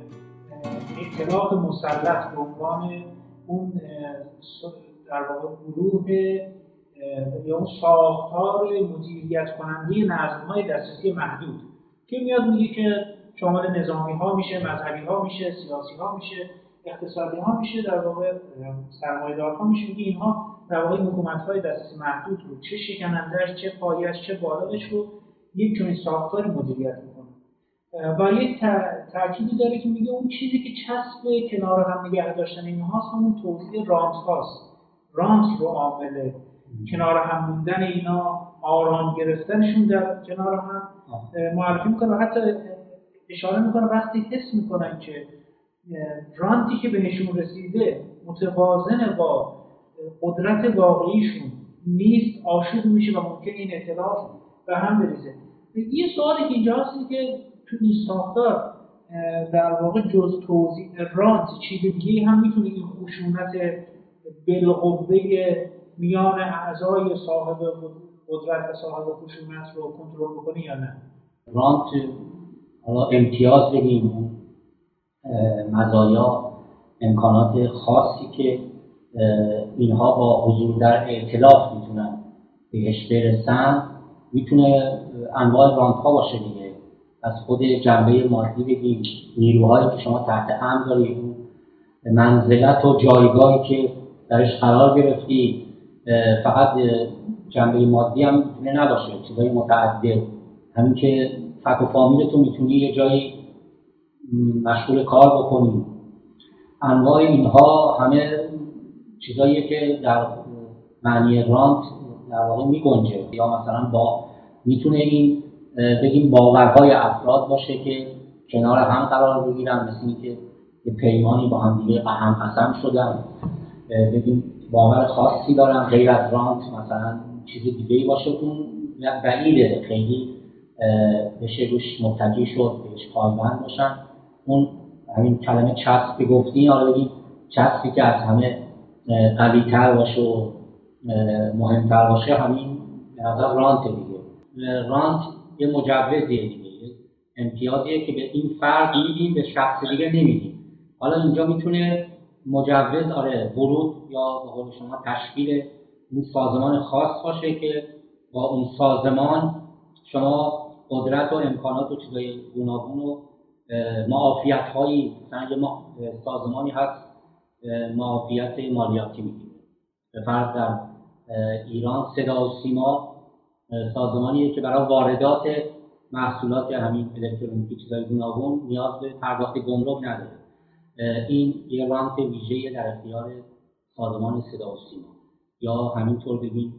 اطلاف مسلط به عنوان اون در واقع گروه یا اون ساختار مدیریت کننده نظم های دسترسی محدود که میاد میگه که شامل نظامی ها میشه مذهبی ها میشه سیاسی ها میشه اقتصادی ها میشه در واقع سرمایه‌دار ها میشه. میگه اینها در واقع حکومت های دسترسی محدود رو چه شکنندهش چه پایش چه بالایش رو یک چنین ساختاری مدیریت می‌کنه و یک تأکیدی داره که میگه اون چیزی که چسب کنار هم نگه داشتن اینها هاست همون توضیح رانت هاست. رانت رو عامل کنار هم موندن اینا آرام گرفتنشون در کنار هم. معرفی می‌کنه و حتی اشاره می‌کنه وقتی حس می‌کنن که رانتی که بهشون رسیده متوازن با قدرت واقعیشون نیست آشوب میشه و ممکن این اطلاف به هم بریزه. یه سوالی که اینجا که تو این ساختار در واقع جز توضیح رانت چیز دیگه هم می‌تونه این خشونت بالقوه میان اعضای صاحب قدرت و صاحب خشونت رو کنترل بکنه یا نه؟ رانت حالا امتیاز بگیم مزایا امکانات خاصی که اینها با حضور در اعتلاف می‌تونن بهش برسن. می‌تونه انواع رانت ها باشه دیگه. از خود جنبه مادی بگیم. نیروهایی که شما تحت هم دارید. منزلت و جایگاهی که درش قرار گرفتی. فقط جنبه مادی هم نباشه. چیزای متعدد. همین که فک و فامیلتون می‌تونی یه جایی مشغول کار بکنی. انواع اینها همه چیزایی که در معنی رانت در واقع می گنجه یا مثلا با می‌تونه این بگیم باورهای افراد باشه که کنار هم قرار بگیرن مثل اینکه یه پیمانی با هم دیگه هم قسم شدن. بگیم باور خاصی دارن غیر از رانت مثلا چیز دیگه ای باشه اون بعیده خیلی بشه روش متکی شد بهش پایبند باشن. اون همین کلمه چسب گفتی حالا بگیم چسبی که از همه قوی تر باشه و مهمتر باشه همین به نظر رانت دیگه. رانت یه مجوزیه دیگه امتیازیه که به این فرد میدیم به شخص دیگه نمیدیم. حالا اینجا می‌تونه مجوز آره ورود یا به قول شما تشکیل اون سازمان خاص باشه که با اون سازمان شما قدرت و امکانات و چیزای گوناگون و معافیت هایی مثلا یه سازمانی هست معافیت مالیاتی می‌گیره. به فرض در ایران صدا و سیما سازمانیه که برای واردات محصولات همین الکترونیکی چیزای گوناگون نیاز به پرداخت گمرک نداره. این یه رانت ویژه در اختیار سازمان صدا و سیما. یا همینطور ببین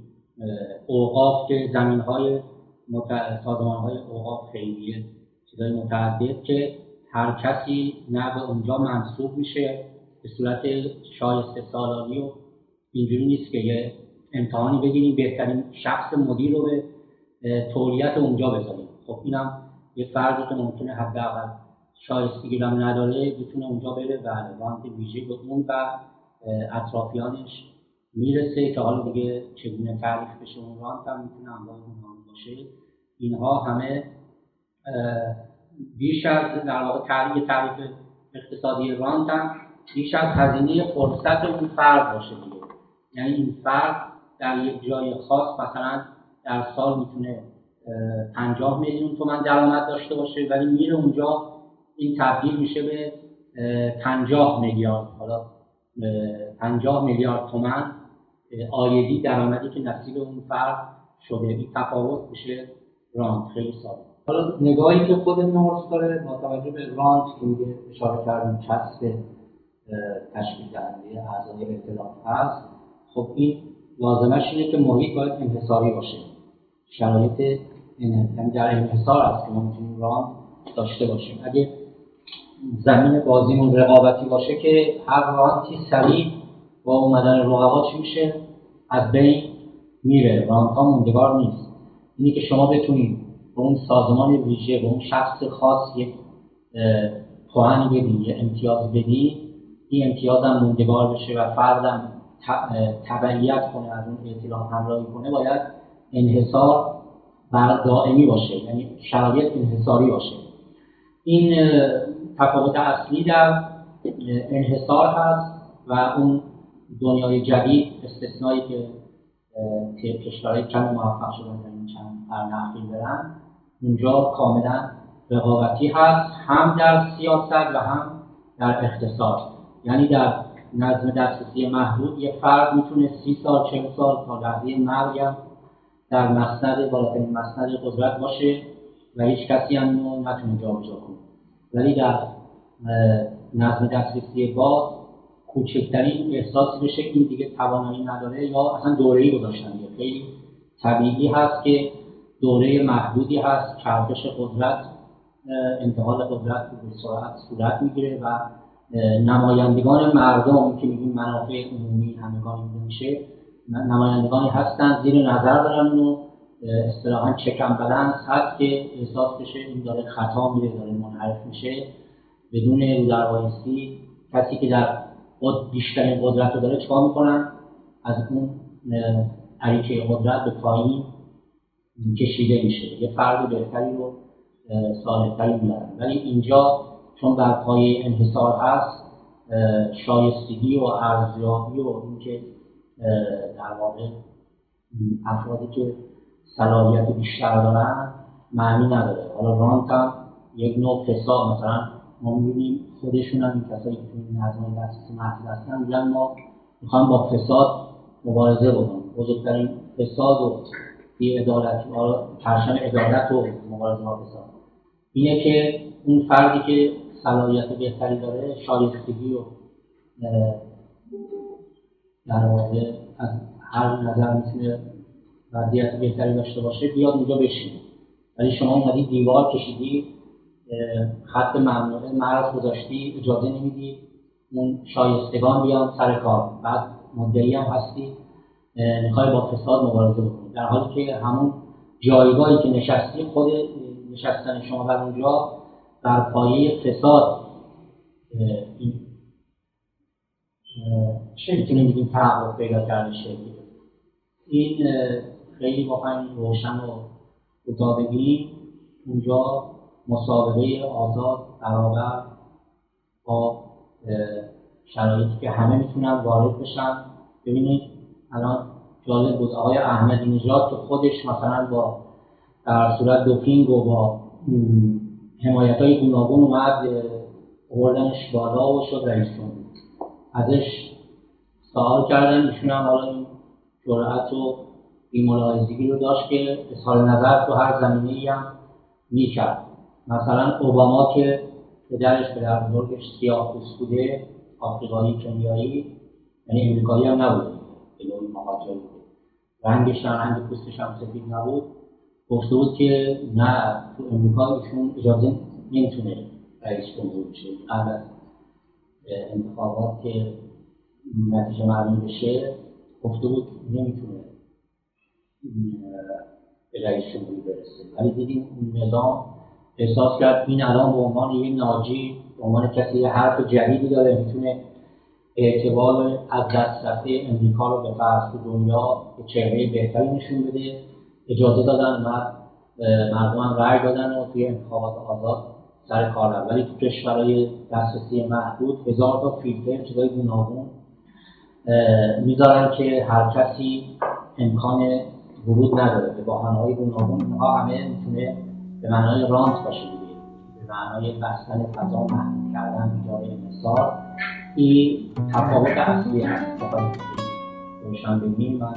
اوقاف که زمین های سازمان های اوقاف خیریه چیزای متعدد که هر کسی نه به اونجا منصوب میشه به صورت شایسته سالانی و اینجوری نیست که یه امتحانی بگیریم بهترین شخص مدیر رو به تولیت اونجا بذاریم. خب اینم یه فردی که ممکنه حداقل شایستگی هم نداره بتونه اونجا بره. و رانت ویژه به اون و اطرافیانش می‌رسه که حالا دیگه چگونه تعریف بشه اون رانت هم می‌تونه اون باشه. اینها همه بیش از در واقع تعریف تعریف اقتصادی رانت هم بیش از هزینه فرصت اون فرد باشه دیگه. یعنی این فرد در یک جای خاص مثلا در سال می‌تونه 50 میلیون تومن درآمد داشته باشه ولی میره اونجا این تبدیل میشه به 50 میلیارد. حالا 50 میلیارد تومن آیدی درآمدی که نصیب اون فرد شده. این تفاوت میشه رانت. خیلی ساده. حالا نگاهی که خود نورس داره با توجه به رانت که میگه اشاره کردیم کسب تشکیل دهنده اعضای اطلاف هست. خب این لازمش اینه که محیط باید انحصاری باشه. شرایط یعنی در انحصار است که ما می‌تونیم رانت داشته باشیم. اگه زمین بازیمون رقابتی باشه که هر رانتی سریع با اومدن رقبا چی میشه؟ از بین میره. رانت ها موندگار نیست. اینی که شما بتونید به اون سازمان ویژه به اون شخص خاص یک پوانی بدی یه امتیاز بدی این امتیاز هم موندگار بشه و فردم تبعیت کنه از اون اطلاع همراهی کنه باید انحصار بر دائمی باشه یعنی شرایط انحصاری باشه. این تفاوت اصلی در انحصار هست و اون دنیای جدید استثنایی که کشورهای کم موفق شدن در این چند قرن اخیر برن اونجا کاملا رقابتی هست هم در سیاست و هم در اقتصاد. یعنی در نظم دسترسی محدود. یه فرد می‌تونه سی سال چه سال تا لحظه مرگ در مسند بالاترین مسند قدرت باشه و هیچ کسی هم نتونه جابجا کنه. ولی در نظم دسترسی باز کوچکترین احساسی بشه این دیگه توانایی نداره یا اصلا دوره‌ای گذاشتن خیلی طبیعی هست که دوره محدودی هست. چرخش قدرت انتقال قدرت به سرعت صورت می‌گیره و نمایندگان مردم که میگیم منافع عمومی همگان میشه نمایندگانی هستن زیر نظر دارن و اصطلاحا چکم بلنس هست که احساس بشه این داره خطا میره داره منحرف میشه. بدون رو کسی که در خود بیشترین قدرت رو داره چکار می‌کنن؟ از اون عریکه قدرت به پایین کشیده میشه. یه فرد بهتری رو صالحتری میارن ولی اینجا چون بر پایه انحصار هست شایستگی و ارزیابی و اینکه در واقع افرادی که صلاحیت بیشتر دارن معنی نداره. حالا رانت هم یک نوع فساد مثلا ما می‌بینیم خودشون هم این کسایی که توی نظم دسترسی محدود هستن میگن ما می‌خوایم با فساد مبارزه بکنیم. بزرگترین فساد و بی عدالت پرشم عدالت و مبارزه با فساد. اینه که اون فردی که صلاحیت بهتری داره شایستگی و در واقع از هر نظر می‌تونه وضعیت بهتری داشته باشه. بیاد اونجا بشینه ولی شما اومدی دیوار کشیدی خط ممنوعه مرز گذاشتی اجازه نمیدی اون شایستگان بیان سر کار. بعد مدعی هم هستی می‌خوای با فساد مبارزه بکنی. در حالی که همون جایگاهی که نشستی خود نشستن شما بر اونجا بر پایه فساد این چه می‌تونیم بگیم تحقق پیدا کرده شکلی؟ این خیلی واقعا روشن و کوتاه اونجا مسابقه آزاد برابر با شرایطی که همه می‌تونن وارد بشن. ببینید الان جالب بود آقای احمدی نژاد که خودش مثلا با در صورت دوپینگ و با حمایت های گوناگون اومد آوردنش بالا و شد رئیس جمهور ازش سوال کردن ایشون هم حالا این جرأت و بیملاحظگی رو داشت که اظهار نظر تو هر زمینه ای هم می‌کرد. مثلا اوباما که پدرش پدر بزرگش سیاه بوده آفریقایی کنیایی یعنی امریکایی هم نبود. به نوعی مهاجر رنگش هم رنگ پوستش هم سفید نبود. گفته بود که نه تو امریکا ایشون اجازه نمی‌تونه رئیس جمهور بشه. قبل از انتخابات که نتیجه معلوم بشه گفته بود نمی‌تونه به رئیس جمهوری برسه. ولی دیدیم نظام احساس کرد این الان به عنوان یه ناجی به عنوان کسی یه حرف جدیدی داره می‌تونه اعتبار از دست رفته امریکا رو به فرض دنیا به چهره بهتری نشون بده. اجازه دادن مردم هم رأی دادن و توی انتخابات آزاد سر کار ولی تو کشورهای دسترسی محدود هزار تا فیلتر چیزای گوناگون می‌ذارن که هر کسی امکان ورود نداره به بحانه های گوناگون. اینها همه می‌تونه به معنای رانت باشه دیگه. به معنای بستن فضا محدود کردن ایجاد انحصار. این تفاوت اصلی هست. روشن ببینیم من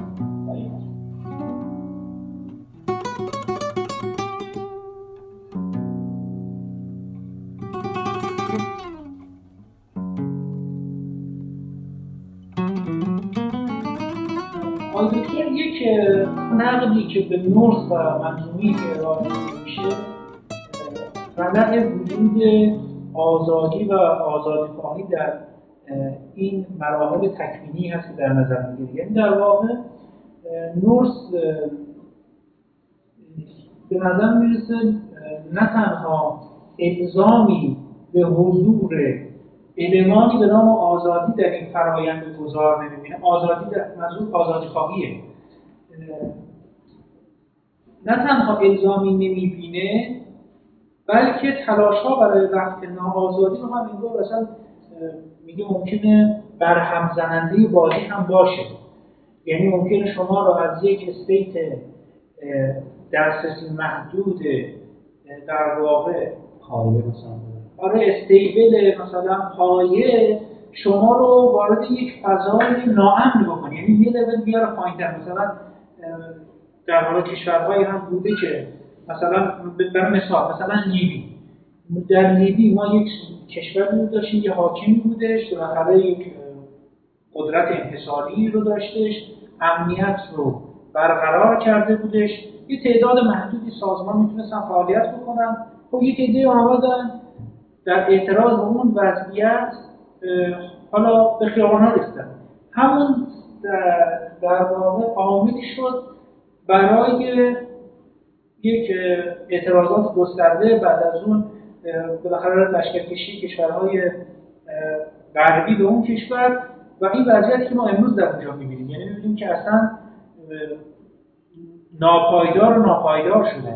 نقدی که به نورس و منظومی که ارائه میشه رمز وجود آزادی و آزادی خواهی در این مراحل تکوینی هست که در نظر می‌گیره یعنی در واقع نورس به نظر می‌رسه نه تنها الزامی به حضور المانی به نام آزادی در این فرایند گذار نمی‌بینه آزادی در منظور آزادی خواهیه نه تنها الزامی نمی‌بینه بلکه تلاش ها برای رفت ناآزادی رو هم اینگاه مثلا میگه ممکنه برهم زننده بازی هم باشه. یعنی ممکنه شما رو از یک استیت دسترسی محدود در واقع پایه مثلا آره استیبل مثلا پایه شما رو وارد یک فضای ناامن بکنه. یعنی یه لول بیاره پایینتر مثلا در حال کشورهایی هم بوده که مثلا برای مثال مثلا لیبی. در لیبی ما یک کشوری رو داشتیم یه حاکمی بودش بالاخره یک قدرت انحصاری رو داشتش امنیت رو برقرار کرده بودش. یه تعداد محدودی سازمان می‌تونستن فعالیت بکنن. خب یه تعدادی آمدن در اعتراض به اون وضعیت حالا به خیابان ها همون در واقع عاملی شد برای یک اعتراضات گسترده بعد از اون بالاخره لشکرکشی کشورهای غربی به اون کشور و این وضعیتی که ما امروز در اونجا می‌بینیم. یعنی می‌بینیم که اصلا ناپایدار و ناپایدار شده.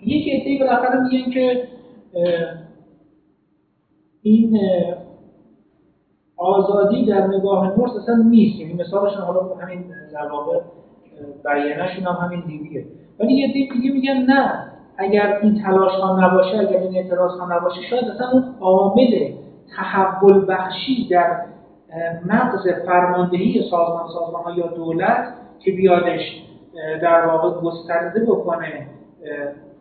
یک عده‌ای بالاخره میگن که این آزادی در نگاه نورس اصلا نیست. یعنی مثالشون حالا همین در واقع بیانشون هم همین دیگه. ولی یه دیگه میگن نه اگر این تلاش ها نباشه اگر این اعتراض ها نباشه شاید اصلا اون عامل تحول بخشی در مغز فرماندهی سازمان سازمان یا دولت که بیادش در واقع گسترده بکنه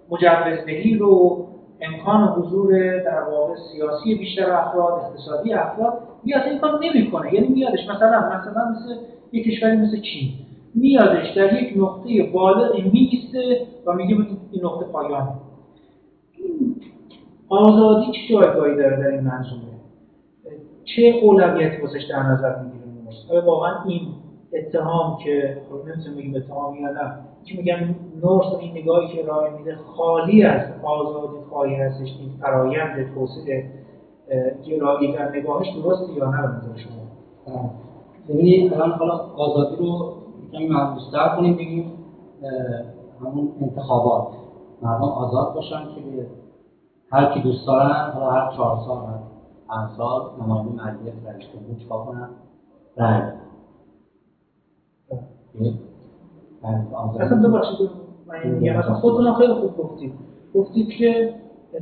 مجوزدهی رو امکان حضور در واقع سیاسی بیشتر افراد اقتصادی افراد بیاد این کار نمی‌کنه. یعنی میادش مثلا مثلا مثل یک کشوری مثل چین. میادش در یک نقطه بالغی میسته و میگه این نقطه پایانه آزادی چه جایگاهی داره در این منظومه؟ چه اولویتی واسش در نظر می‌گیره؟ آیا واقعا این اتهام که نمی‌تونم بگیم اتهام یا نه که میگن؟ نورس این نگاهی که ارائه میده خالی از آزادی خواهی هستش این فرایند توسعه گرایی در نگاهش درسته یا نه به شما؟ ببینید الان حالا آزادی رو کمی محبوستر کنیم بگیم همون انتخابات. مردم آزاد باشن که به هر کی دوست دارن حالا هر چهار سال هر پنج سال نماینده مجلس رئیس جمهور چیکار کنن؟ رأی اصلا ببخشید من میگم مثلا خودتون خیلی خوب گفتید. گفتید که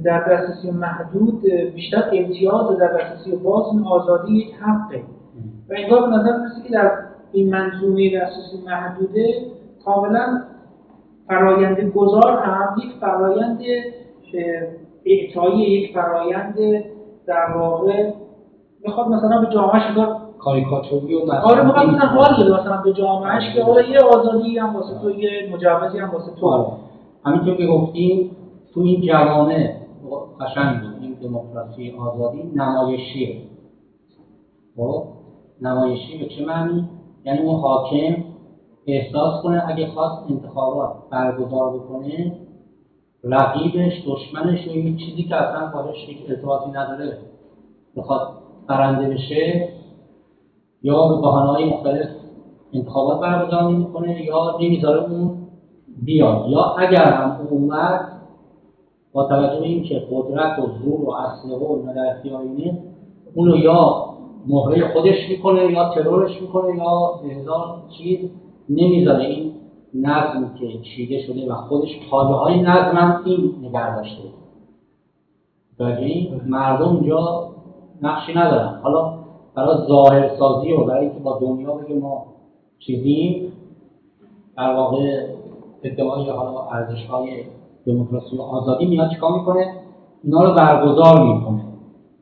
در دسترسی محدود بیشتر امتیاز در دسترسی باز آزادی یک حقه و انگار به نظر می‌رسه که در این منظومه دسترسی محدوده کاملا فرایند گذار هم یک فرایند اعطایی یک فرایند در واقع می‌خواد مثلا به جامعه انگار کاریکاتوری و آره ما مثلا حال داده مثلا به جامعهش که حالا یه آزادی هم واسه تو یه مجوزی هم واسه تو آره. همینطور که گفتیم تو این جوامع قشنگ بود. این دموکراسی آزادی نمایشیه خب نمایشی به چه معنی؟ یعنی اون حاکم احساس کنه اگه خواست انتخابات برگزار بکنه رقیبش دشمنش و این چیزی که اصلا باش هیچ ارتباطی نداره بخواد برنده بشه یا به های مختلف انتخابات برگزار نمی‌کنه یا نمی‌ذاره اون بیاد. یا اگر هم اومد با توجه به اینکه قدرت و زور و اسلحه و در اختیار اونو یا مهره خودش می‌کنه یا ترورش می‌کنه یا هزار چیز نمی‌ذاره. این نظم که چیده شده و خودش پایه های نظم هم این نگر داشته. مردم اونجا نقشی ندارن. حالا برای ظاهر سازی و برای اینکه با دنیا بگه ما چیزیم در واقع ادعای حالا ارزش های دموکراسی و آزادی میاد چیکار می‌کنه؟ اینا رو برگزار می‌کنه.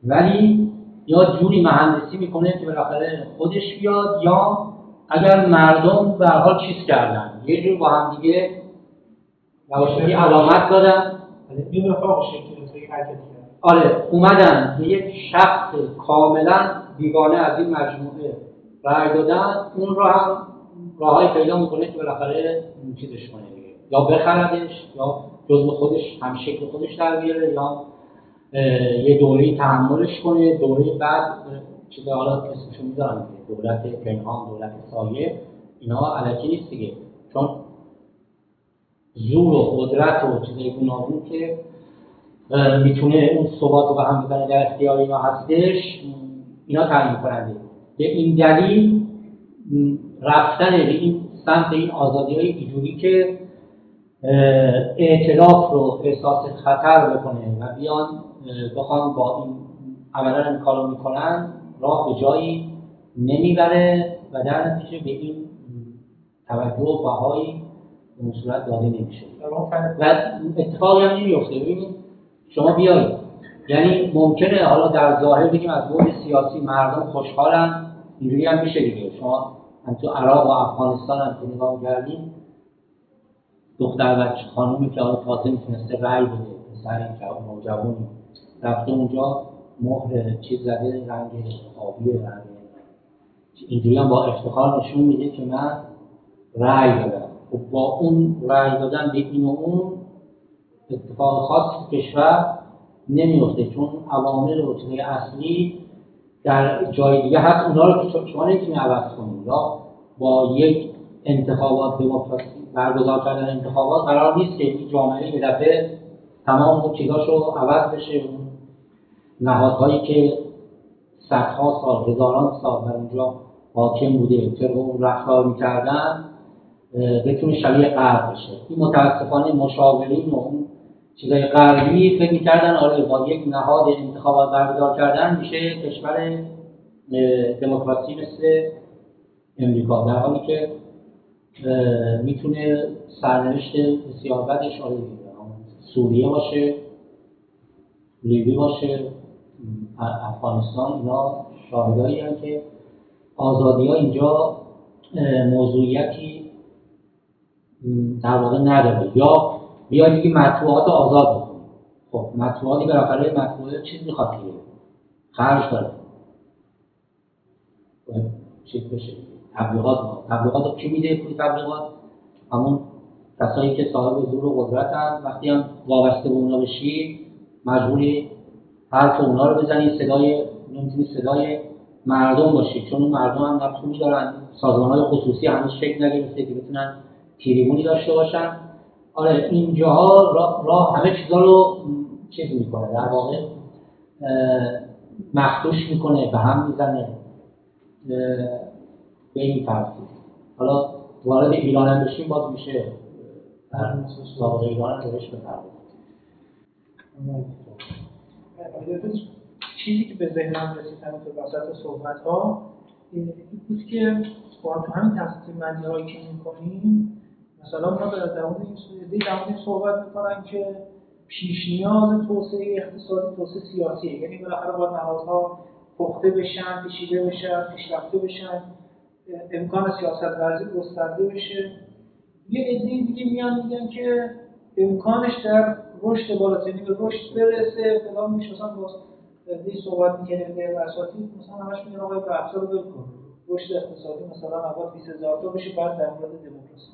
ولی یا جوری مهندسی می‌کنه که بالاخره خودش بیاد یا اگر مردم به حال چیز کردن. یه جور با هم دیگه یواشکی علامت دادن. آره اومدن به یک شخص کاملا بیگانه از این مجموعه رای دادن. اون رو هم راههای پیدا می‌کنه که بالاخره چیزش کنه یا بخردش یا جزء خودش هم شکل خودش در بیاره یا یه دوره تحملش کنه دوره بعد چیز حالا اسمشو می‌ذارن دولت پنهان دولت سایه اینا علکی نیست دیگه. چون زور و قدرت و چیزای گوناگون که می‌تونه اون ثبات رو به هم بزنه در اختیار اینا هستش اینا تعیین کننده. به این دلیل رفتن به این سمت این آزادی های ایجوری که اعتلاف رو احساس خطر بکنه و بیان بخوان با این عملا این کارو می‌کنن راه به جایی نمی‌بره و در نتیجه به این توجه و بهایی به صورت داده نمیشه. و اتفاقی هم نمیفته ببینید شما بیایید. یعنی ممکنه حالا در ظاهر بگیم از بود سیاسی مردم خوشحالن اینجوری هم میشه دیگه. شما هم تو عراق و افغانستان هم که نگاه دختر بچه خانومی که حالا تازه می‌تونسته رأی بده پسر نوجوانی. رفته اونجا مهر چیز زده رنگ آبی رنگ اینجوری هم با افتخار نشون میده که من رأی دادم. خب با اون رأی دادن به این و اون اتفاق خاص کشور نمیفته چون عوامل چیزهای اصلی در جای دیگه هست. اونا رو که شما نمی‌تونید عوض کنید یا با یک انتخابات دموکراسی برگزار کردن انتخابات قرار نیست که جامعه به دفعه تمام اون چیزاش رو عوض بشه. نهادهایی که صدها سال هزاران سال در اونجا حاکم بوده طبق اون رفتار می‌کردن بتونه شبیه غرب بشه. این متاسفانه مشاورین و اون چیزای غربی فکر می‌کردن آره با یک نهاد انتخابات برگزار کردن میشه کشور دموکراسی مثل امریکا. در حالی که می‌تونه سرنوشت بسیار بدش آره سوریه باشه لیبی باشه افغانستان اینا شاهدایی هم که آزادی ها اینجا موضوعیتی در واقع نداره. یا بیاید که مطبوعات آزاد بکنیم. خب مطبوعاتی بالاخره مطبوعات چیز می‌خواد دیگه خرج داره. چیز بشه. تبلیغات تبلیغات رو کی میده پول تبلیغات؟ همون کسایی که صاحب زور و قدرت هم وقتی هم وابسته به اونا بشی مجبوری حرف اونا رو بزنی صدای نمی‌تونی صدای مردم باشی. چون اون مردم هم نه پولی دارن. سازمان های خصوصی هنوز شکل نگرفته که بتونن تیریمونی داشته باشن. آره اینجاها راه, راه همه چیزا رو چیز می‌کنه. در واقع مخدوش می‌کنه به هم می‌زنه. به این ترتیب حالا وارد ایران هم بشیم باز میشه در سابق ایران هم بهش بپردازیم چیزی که به ذهنم رسید همین تو وسط صحبت ها این بود که با تو همین تقسیم بندی هایی که می‌کنیم مثلا ما در مورد این این صحبت می‌کنن که پیش نیاز توسعه اقتصادی توسعه سیاسیه. یعنی بالاخره باید نهادها پخته بشن پیچیده بشن پیشرفته بشن. امکان سیاست ورزی گسترده بشه یه عده دیگه میان میگن که امکانش در رشد بالاتنی به رشد برسه. فلان میشه. مثلا با دی صحبت می‌کنه به اساتید مثلا همش میگن آقای بحثا رو ول کن. رشد اقتصادی مثلا اول 20000 تا بشه بعد در مورد دموکراسی.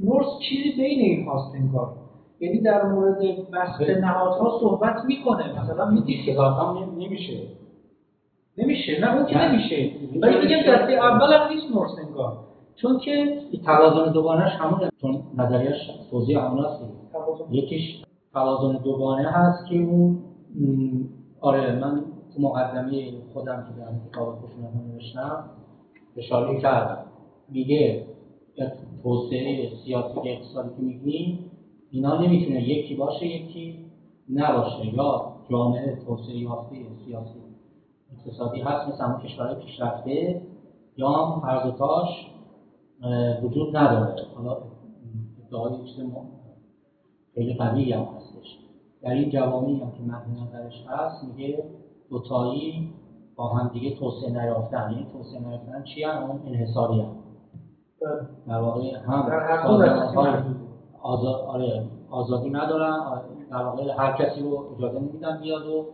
نورس چیزی بین این هاست انگار یعنی در مورد بحث نهادها صحبت می‌کنه. مثلا میگه که نمیشه. نمیشه نه اون که نمیشه. ولی میگم دسته اول هم نیست نورس انگار. چون که توازن دوگانش همون چون نظریش توضیح همون یکیش توازن دوگانه هست که اون آره من تو مقدمه خودم که در کتاب خشونت نوشتم اشاره کردم. میگه توسعه سیاسی اقتصادی که میگیم اینا نمی‌تونه یکی باشه یکی نباشه. یا جامعه توسعه یافته سیاسی. اقتصادی هست مثل همون کشورهای پیشرفته یا هم هر وجود نداره. حالا ادعای چیز خیلی قوی هم هستش. در این جوامعی هم که مد نظرش هست میگه دوتایی با هم دیگه توسعه نیافتن. یعنی توسعه نیافتن چی هم اون انحصاری هم بله. در واقع هم آزاد آره آزادی ندارن. در واقع هر کسی رو اجازه نمیدن بیاد و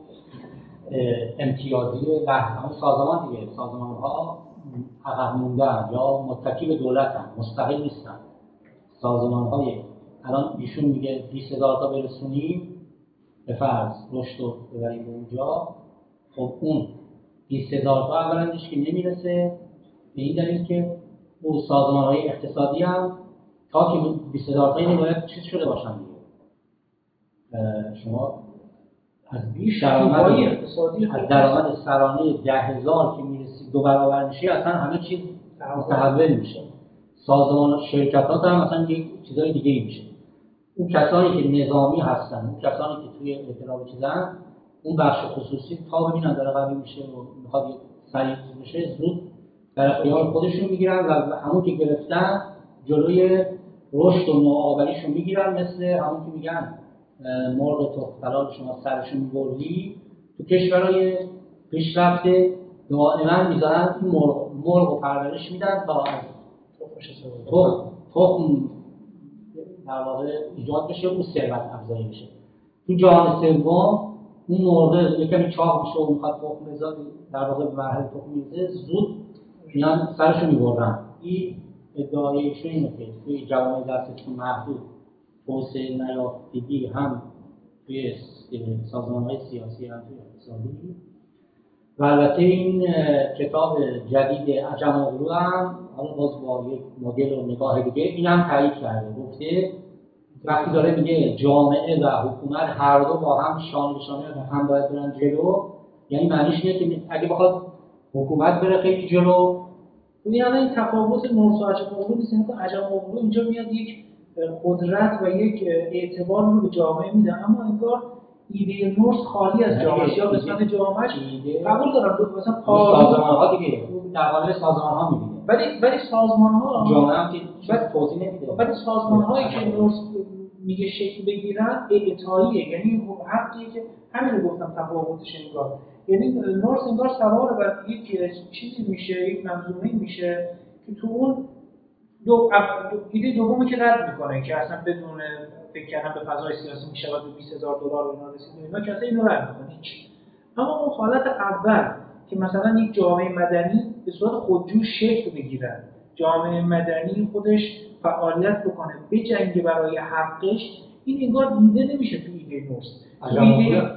امتیازی همون سازمان دیگه. سازمان ها عقب موندن یا متکی به دولتن مستقل نیستن. سازمان های الان ایشون میگه 20 هزار تا برسونیم. به فرض رشد رو ببریم به اونجا. خب اون 20 هزار تا اولندش که نمی‌رسه به این دلیل که اون سازمان های اقتصادی هم تا که 20 هزار تایی باید چیز شده باشن دیگه. شما درآمد اقتصادی از درآمد سرانه ده هزار که می‌رسی دو برابر میشه اصلا همه چیز متحول میشه. سازمان شرکت ها هم مثلا یک چیزای دیگه ای میشه. اون کسانی که نظامی هستن اون کسانی که توی اعتراض چیزن اون بخش خصوصی تا ببینن داره قوی میشه و می‌خواد سریع بشه زود در اختیار خودشون می‌گیرن و همون که گرفتن جلوی رشد و نوآوریشون می‌گیرن مثل همون که میگن مرغ تخت شما سرشون میبردی تو کشورهای پیشرفته دائما می‌ذارن این مرغ, مرغ و پرورش میدن تا از تخم در واقع ایجاد بشه اون ثروت افزایی بشه. تو جهان سوم اون مرغ یکمی چاق میشه و می‌خواد تخم بذاره در واقع به مرحله تخم میزه زود میان سرشو می‌برن این ادعای ایشون اینه که توی جوامع دسترسی محدود. توسعه نیافتگی هم توی سازمان های سیاسی هم توی اقتصادی. و البته این کتاب جدید عجم اغلو هم حالا باز با یک مدل و نگاه دیگه این هم تایید کرده. گفته وقتی داره میگه جامعه و حکومت هر دو با هم شانه به شانه هم باید برن جلو یعنی معنیش اینه که اگه بخواد حکومت بره خیلی جلو این این تفاوت نورس و عجم اغلو نیست عجم اغلو اینجا میاد یک قدرت و یک اعتبار رو به جامعه میدن. اما انگار ایده نورس خالی از جامعه یا قسمت جامعهش قبول دارم مثلا سازمان ها دیگه در قالب سازمان ها می‌بینه. ولی ولی سازمان ها جامعه هم که توضیح نمیده. ولی سازمان هایی که نورس میگه شکل بگیرن اعطاییه. یعنی حقی که همین رو گفتم تفاوتش انگار. یعنی نورس انگار سوار بر یک چیزی میشه یک منظومه میشه که تو اون دو ایده دومی که رد می‌کنه که اصلا بدون فکر کردن به فضای سیاسی میشه و به 20000 دلار و اینا رسید اینا که اصلا اینو رد می‌کنه اما اون حالت اول که مثلا یک جامعه مدنی به صورت خودجو شکل بگیرن. جامعه مدنی خودش فعالیت بکنه بجنگه برای حقش این انگار دیده نمیشه تو ایده نورس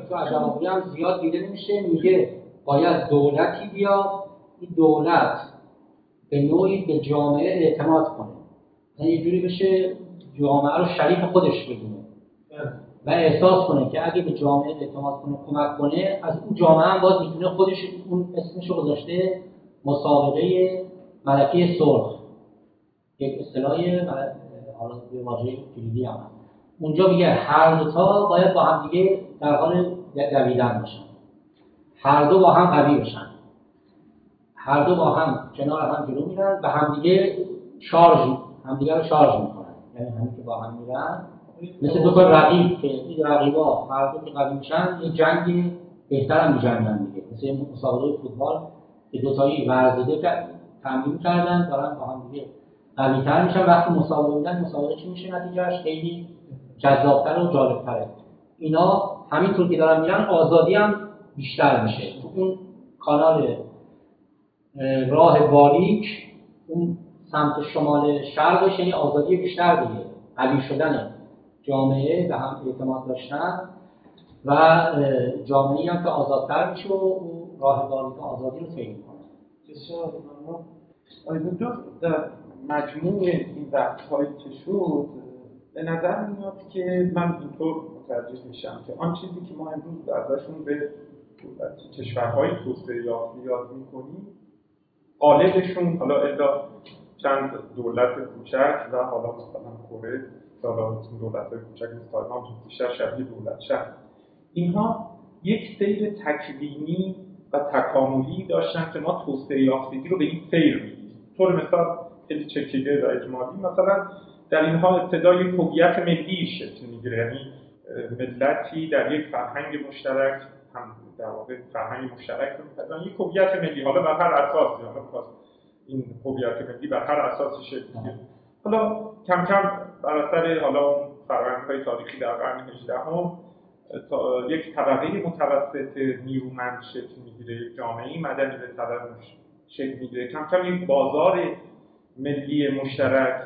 تو هم زیاد دیده نمیشه میگه باید دولتی بیاد این دولت به نوعی به جامعه اعتماد کنه. یعنی یه جوری بشه جامعه رو شریف خودش بدونه. و احساس کنه که اگه به جامعه اعتماد کنه کمک کنه از اون جامعه هم باز می‌تونه خودش اون اسمش رو گذاشته مسابقه ملکه سرخ یک اصطلاح حالا به واژه کلیدی هم اونجا میگه هر دو تا باید با هم دیگه در حال دویدن باشن. هر دو با هم قوی بشن هر دو با هم کنار هم جلو میرن و همدیگه شارژ همدیگه رو شارژ می‌کنن. یعنی همین که با هم میرن مثل دو تا رقیب که این رقیبا هر دو که قوی میشن یه جنگ بهتر هم میجنگن دیگه. مثل مسابقه فوتبال که دوتایی ورزیده تمرین کردن دارن با هم دیگه قویتر میشن. وقتی مسابقه میدن مسابقه چی میشه نتیجهش؟ خیلی جذابتر و جالبتره. اینا همینطور که دارن میرن آزادی هم بیشتر میشه. تو اون کانال راه باریک اون سمت شمال شرقش یعنی آزادی بیشتر دیگه قوی شدن جامعه به هم اعتماد داشتن. و جامعه هم که آزادتر میشه و راه باریک آزادی رو طی کنه بسیار ممنون. در مجموع این بحث هایی که شد به نظر میاد که من اینطور متوجه میشم که آن چیزی که ما امروز ازشون به کشورهای توسعه یافته یاد می‌کنیم قالبشون حالا الا چند دولت کوچک و حالا مثلا کره حالا دولت کوچک مثل تایوان بیشتر شبیه دولت شهر. اینها یک سیر تکوینی و تکاملی داشتن که ما توسعه یافتگی رو به این سیر میدیم. طور مثال خیلی چکیده و اجمالی مثلا در اینها ابتدا یک هویت ملی شکل می‌گیره. یعنی ملتی در یک فرهنگ مشترک در واقع فرهنگ مشترک رو یک هویت ملی. حالا بر هر اساسی حالا این هویت ملی بر هر اساسی شکل می‌گیره حالا کم کم بر اثر حالا های تاریخی در قرن 18 هم یک طبقه متوسط نیرومند شکل می‌گیره. جامعه مدنی به طبق شکل می‌گیره. کم کم یک بازار ملی مشترک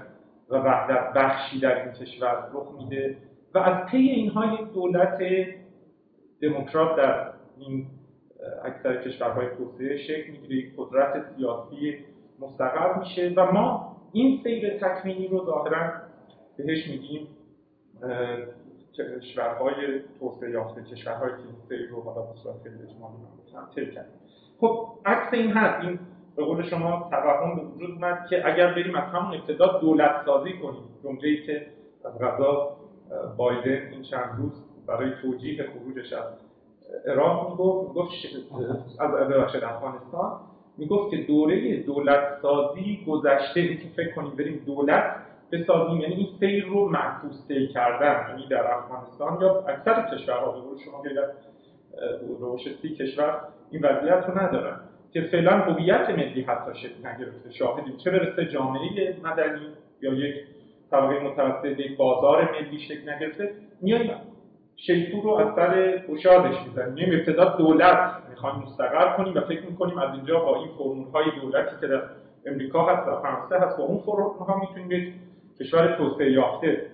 و وحدت بخشی در این کشور رخ میده. و از پی اینها یک دولت دموکرات در این اکثر کشورهای توسعه شکل می‌گیره یک قدرت سیاسی مستقر میشه و ما این سیر تکوینی رو ظاهرا بهش میگیم کشورهای توسعه یافته کشورهایی که این سیر رو حالا به صورت خیلی اجمالی کردیم خب عکس این هست. این به قول شما توهم به وجود اومد که اگر بریم از همون ابتدا دولت سازی کنیم جمله که از غذا بایدن این چند روز برای توجیه خروجش از عراق می‌گفت از ببخشید افغانستان. می‌گفت که دوره دولت سازی گذشته این که فکر کنیم بریم دولت بسازیم یعنی این سیر رو معکوس کردن یعنی در افغانستان یا اکثر کشورها به شما غیر روش سی کشور این وضعیت رو ندارن. که فعلا هویت ملی حتی شکل نگرفته. شاهدیم. چه برسه جامعه مدنی یا یک طبقه متوسط یک بازار ملی شکل نگرفته. میایم شیطور رو از سر گشادش می‌زنیم ابتدا دولت می‌خوایم مستقر کنیم و فکر می‌کنیم از اینجا با این فرمول های دولتی که در امریکا هست و فرانسه هست با اون فرمول ها می‌تونیم یک کشور توسعه یافته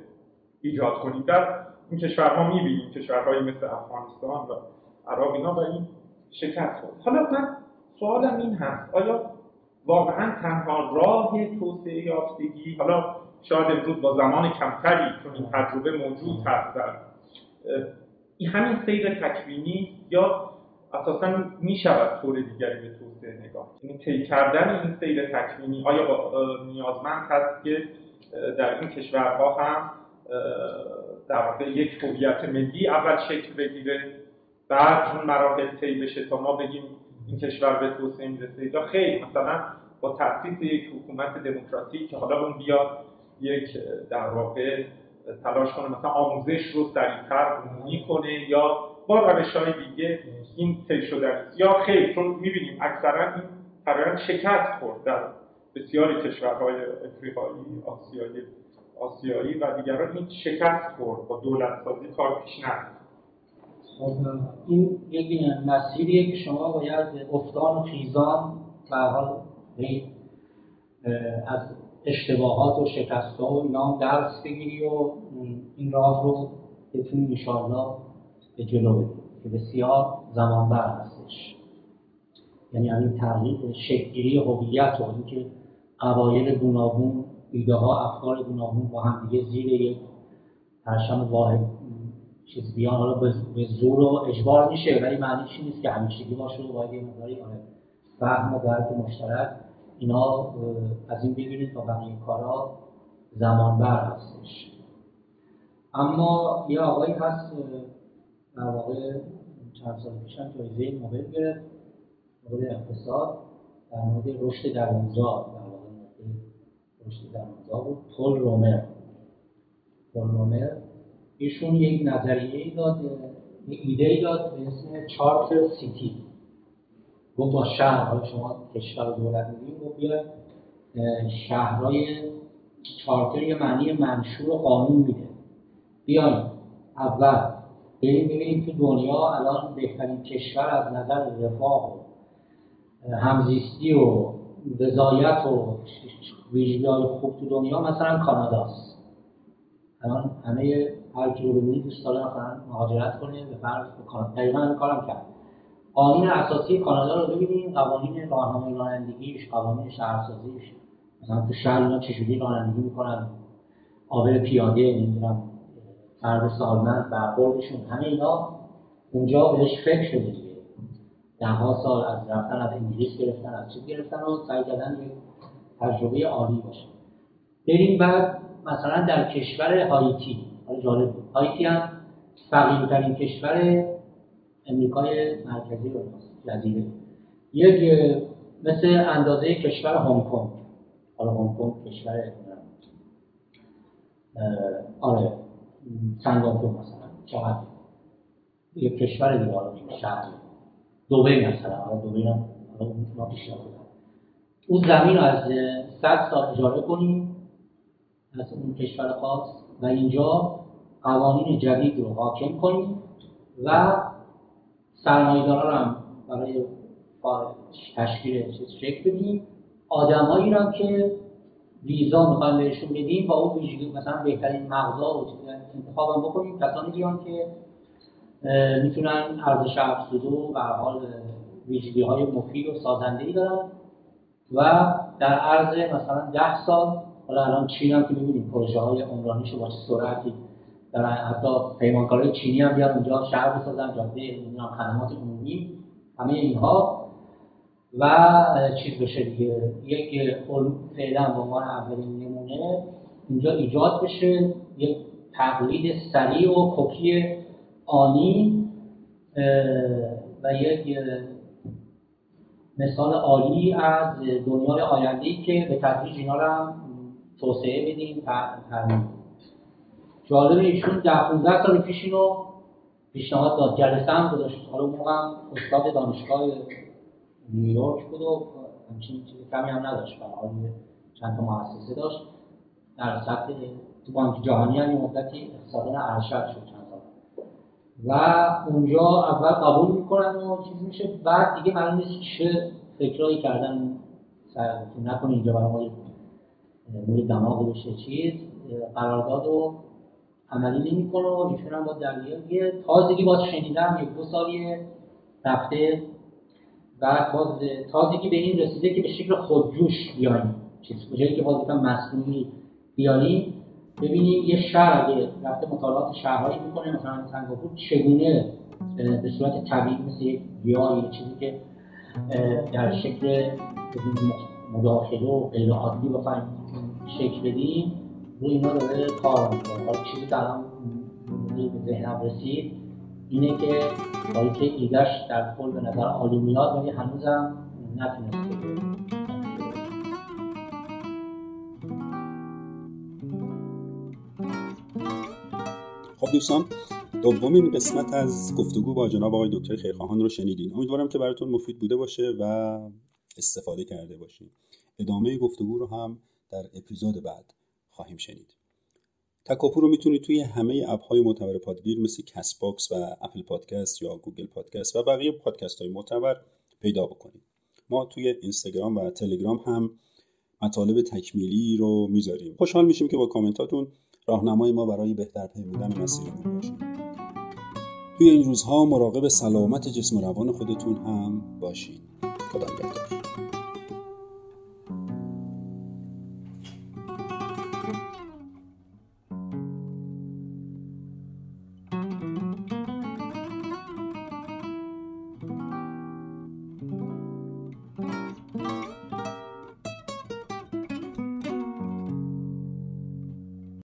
ایجاد کنیم. در این کشورها می‌بینیم کشورهایی مثل افغانستان و عراق اینا و این شکست خورد. حالا من سوالم این هست آیا واقعا تنها راه توسعه یافتگی حالا شاید امروز با زمان کمتری چون این تجربه موجود هست در این همین سیر تکوینی یا اساسا می شود طور دیگری به توسعه نگاه یعنی طی کردن این سیر تکوینی آیا نیازمند هست که در این کشورها هم در واقع یک هویت ملی اول شکل بگیره بعد اون مراحل طی بشه تا ما بگیم این کشور به توسعه می‌رسه؟ یا خیلی مثلا با تاسیس یک حکومت دموکراتیک که حالا اون بیاد یک در واقع تلاش کنه مثلا آموزش رو سریعتر عمومی کنه یا با روش های دیگه این طی شده یا خیلی چون می‌بینیم اکثرا این فرآیند شکست خورد در بسیاری کشورهای افریقایی آسیایی آسیایی و دیگران. این شکست خورد با دولت سازی کار پیش نرفت. این یک مسیریه که شما باید افتان و خیزان به حال از اشتباهات و شکست ها و اینا درس بگیری و این راه رو بتونی انشاءالله به جلو بدی که بسیار زمانبر هستش. یعنی همین تغییر شکلگیری هویت و اینکه قبایل گوناگون ایده ها افکار گوناگون با هم دیگه زیر یک پرشم واحد چیز بیان حالا به زور و اجبار میشه ولی معنیش نیست که همیشگی باشه و باید یه مقداری آره فهم و درک مشترک اینا از این بگیرید تا بقیه کارا زمان بر هستش. اما یه آقایی هست در واقع چند سال پیشم جایزه نوبل گرفت نوبل اقتصاد در مورد رشد درونزاد در واقع رشد درونزاد بود پل رومر. پل رومر ایشون یک نظریه ای داد یه ایده ای داد به اسم چارت سیتی. گفت با شهر حالا شما کشور دولت میدیم گفت بیاید شهرهای چارتر یه معنی منشور و قانون میده. بیایم اول بریم ببینیم تو دنیا الان بهترین کشور از نظر رفاه و همزیستی و رضایت و ویژگی های خوب تو دنیا مثلا کاناداست. الان همه هر کی دوست داره مهاجرت کنه به فرض کانادا. دقیقا کارم کرد قانون اساسی کانادا رو ببینیم قوانین راهنمای رانندگیش قوانین شهرسازیش. مثلا تو شهر اینا چجوری رانندگی می‌کنن؟ آبر پیاده نمی‌دونم فرد سالمند برخوردشون همه اینا اونجا بهش فکر شده دیگه. ده سال از رفتن از انگلیس گرفتن از چیز گرفتن و سعی کردن تجربه عالی باشه. بریم بعد مثلا در کشور هایتی. حالا جالب هایتی هم فقیرترین کشور امریکای مرکزی و جزیره. یک مثل اندازه کشور هنگ کنگ. حالا هنگ کنگ کشور آره سنگاپور مثلا چقدر؟ یک کشور دیگه حالا شهر. دوبه مثلا حالا دوبه هم ما پیشنهاد اون زمین رو از صد سال اجاره کنیم از اون کشور خاص و اینجا قوانین جدید رو حاکم کنیم و سرمایه‌دارا رو هم برای تشکیل شکل بدیم. آدمایی رو که ویزا می‌خوایم بهشون بدیم با اون ویژگی مثلا بهترین مغزا و انتخاب هم بکنیم. کسانی بیان که می‌تونن ارزش افزوده و حال ویژگی های مفید و سازنده ای دارن. و در عرض مثلا ده سال حالا الان چین هم که می‌بینیم پروژه های عمرانیش با چه سرعتی در حتی پیمانکارهای چینی هم بیان اونجا شهر بسازن جاده خدمات عمومی همه اینها. و چیز بشه دیگه. یک فعلا به عنوان اولین نمونه اینجا ایجاد بشه. یک تقلید سریع و کپی آنی و یک مثال عالی از دنیای آینده که به تدریج اینا رو هم توسعه بدیم ترمیم. جالب ایشون ده 15 سال پیش اینو پیشنهاد داد. جلسه هم گذاشت. حالا موقع استاد دانشگاه نیویورک بود و همچین چیز کمی هم نداشت. برای چند تا مؤسسه داشت. در سطح تو بانک جهانی هم یه مدتی اقتصادان ارشد شد چند سال. و اونجا اول قبول می‌کنن و چیز میشه. بعد دیگه معلوم نیست چه فکرایی کردن سر نکنه. اینجا برای ما مورد دماغ بشه چیز قرارداد و عملی نمی‌کنه و ایشون هم با یه تازگی باز شنیدم یک دو سالی رفته بعد باز تازگی به این رسیده که به شکل خودجوش بیایم. چیز که باز یکم مصنوعی بیاریم. ببینیم یه شهر اگه رفته مطالعات شهرهایی می‌کنه مثلا سنگاپور چگونه به صورت طبیعی مثل یک گیاه یا چیزی که در شکل مداخله و غیر عادی بخوایم شکل بدیم. روی اینا داره کار می‌کنه حالا چیزی که الان به ذهنم رسید اینه که با که ایدش در کل به نظر عالی میاد ولی هنوزم نتونسته. خب دوستان دومین قسمت از گفتگو با جناب آقای دکتر خیرخواهان رو شنیدین. امیدوارم که براتون مفید بوده باشه و استفاده کرده باشین. ادامه گفتگو رو هم در اپیزود بعد خواهیم شنید. تکاپو رو می‌تونید توی همه اپ های معتبر پادگیر مثل Castbox و Apple Podcast یا Google Podcast و بقیه پادکست های معتبر پیدا بکنید. ما توی اینستاگرام و تلگرام هم مطالب تکمیلی رو می‌ذاریم. خوشحال میشیم که با کامنتاتون راهنمای ما برای بهتر پیمودن مسیرمون باشید توی این روزها مراقب سلامت جسم و روان خودتون هم باشید خدا نگهدار.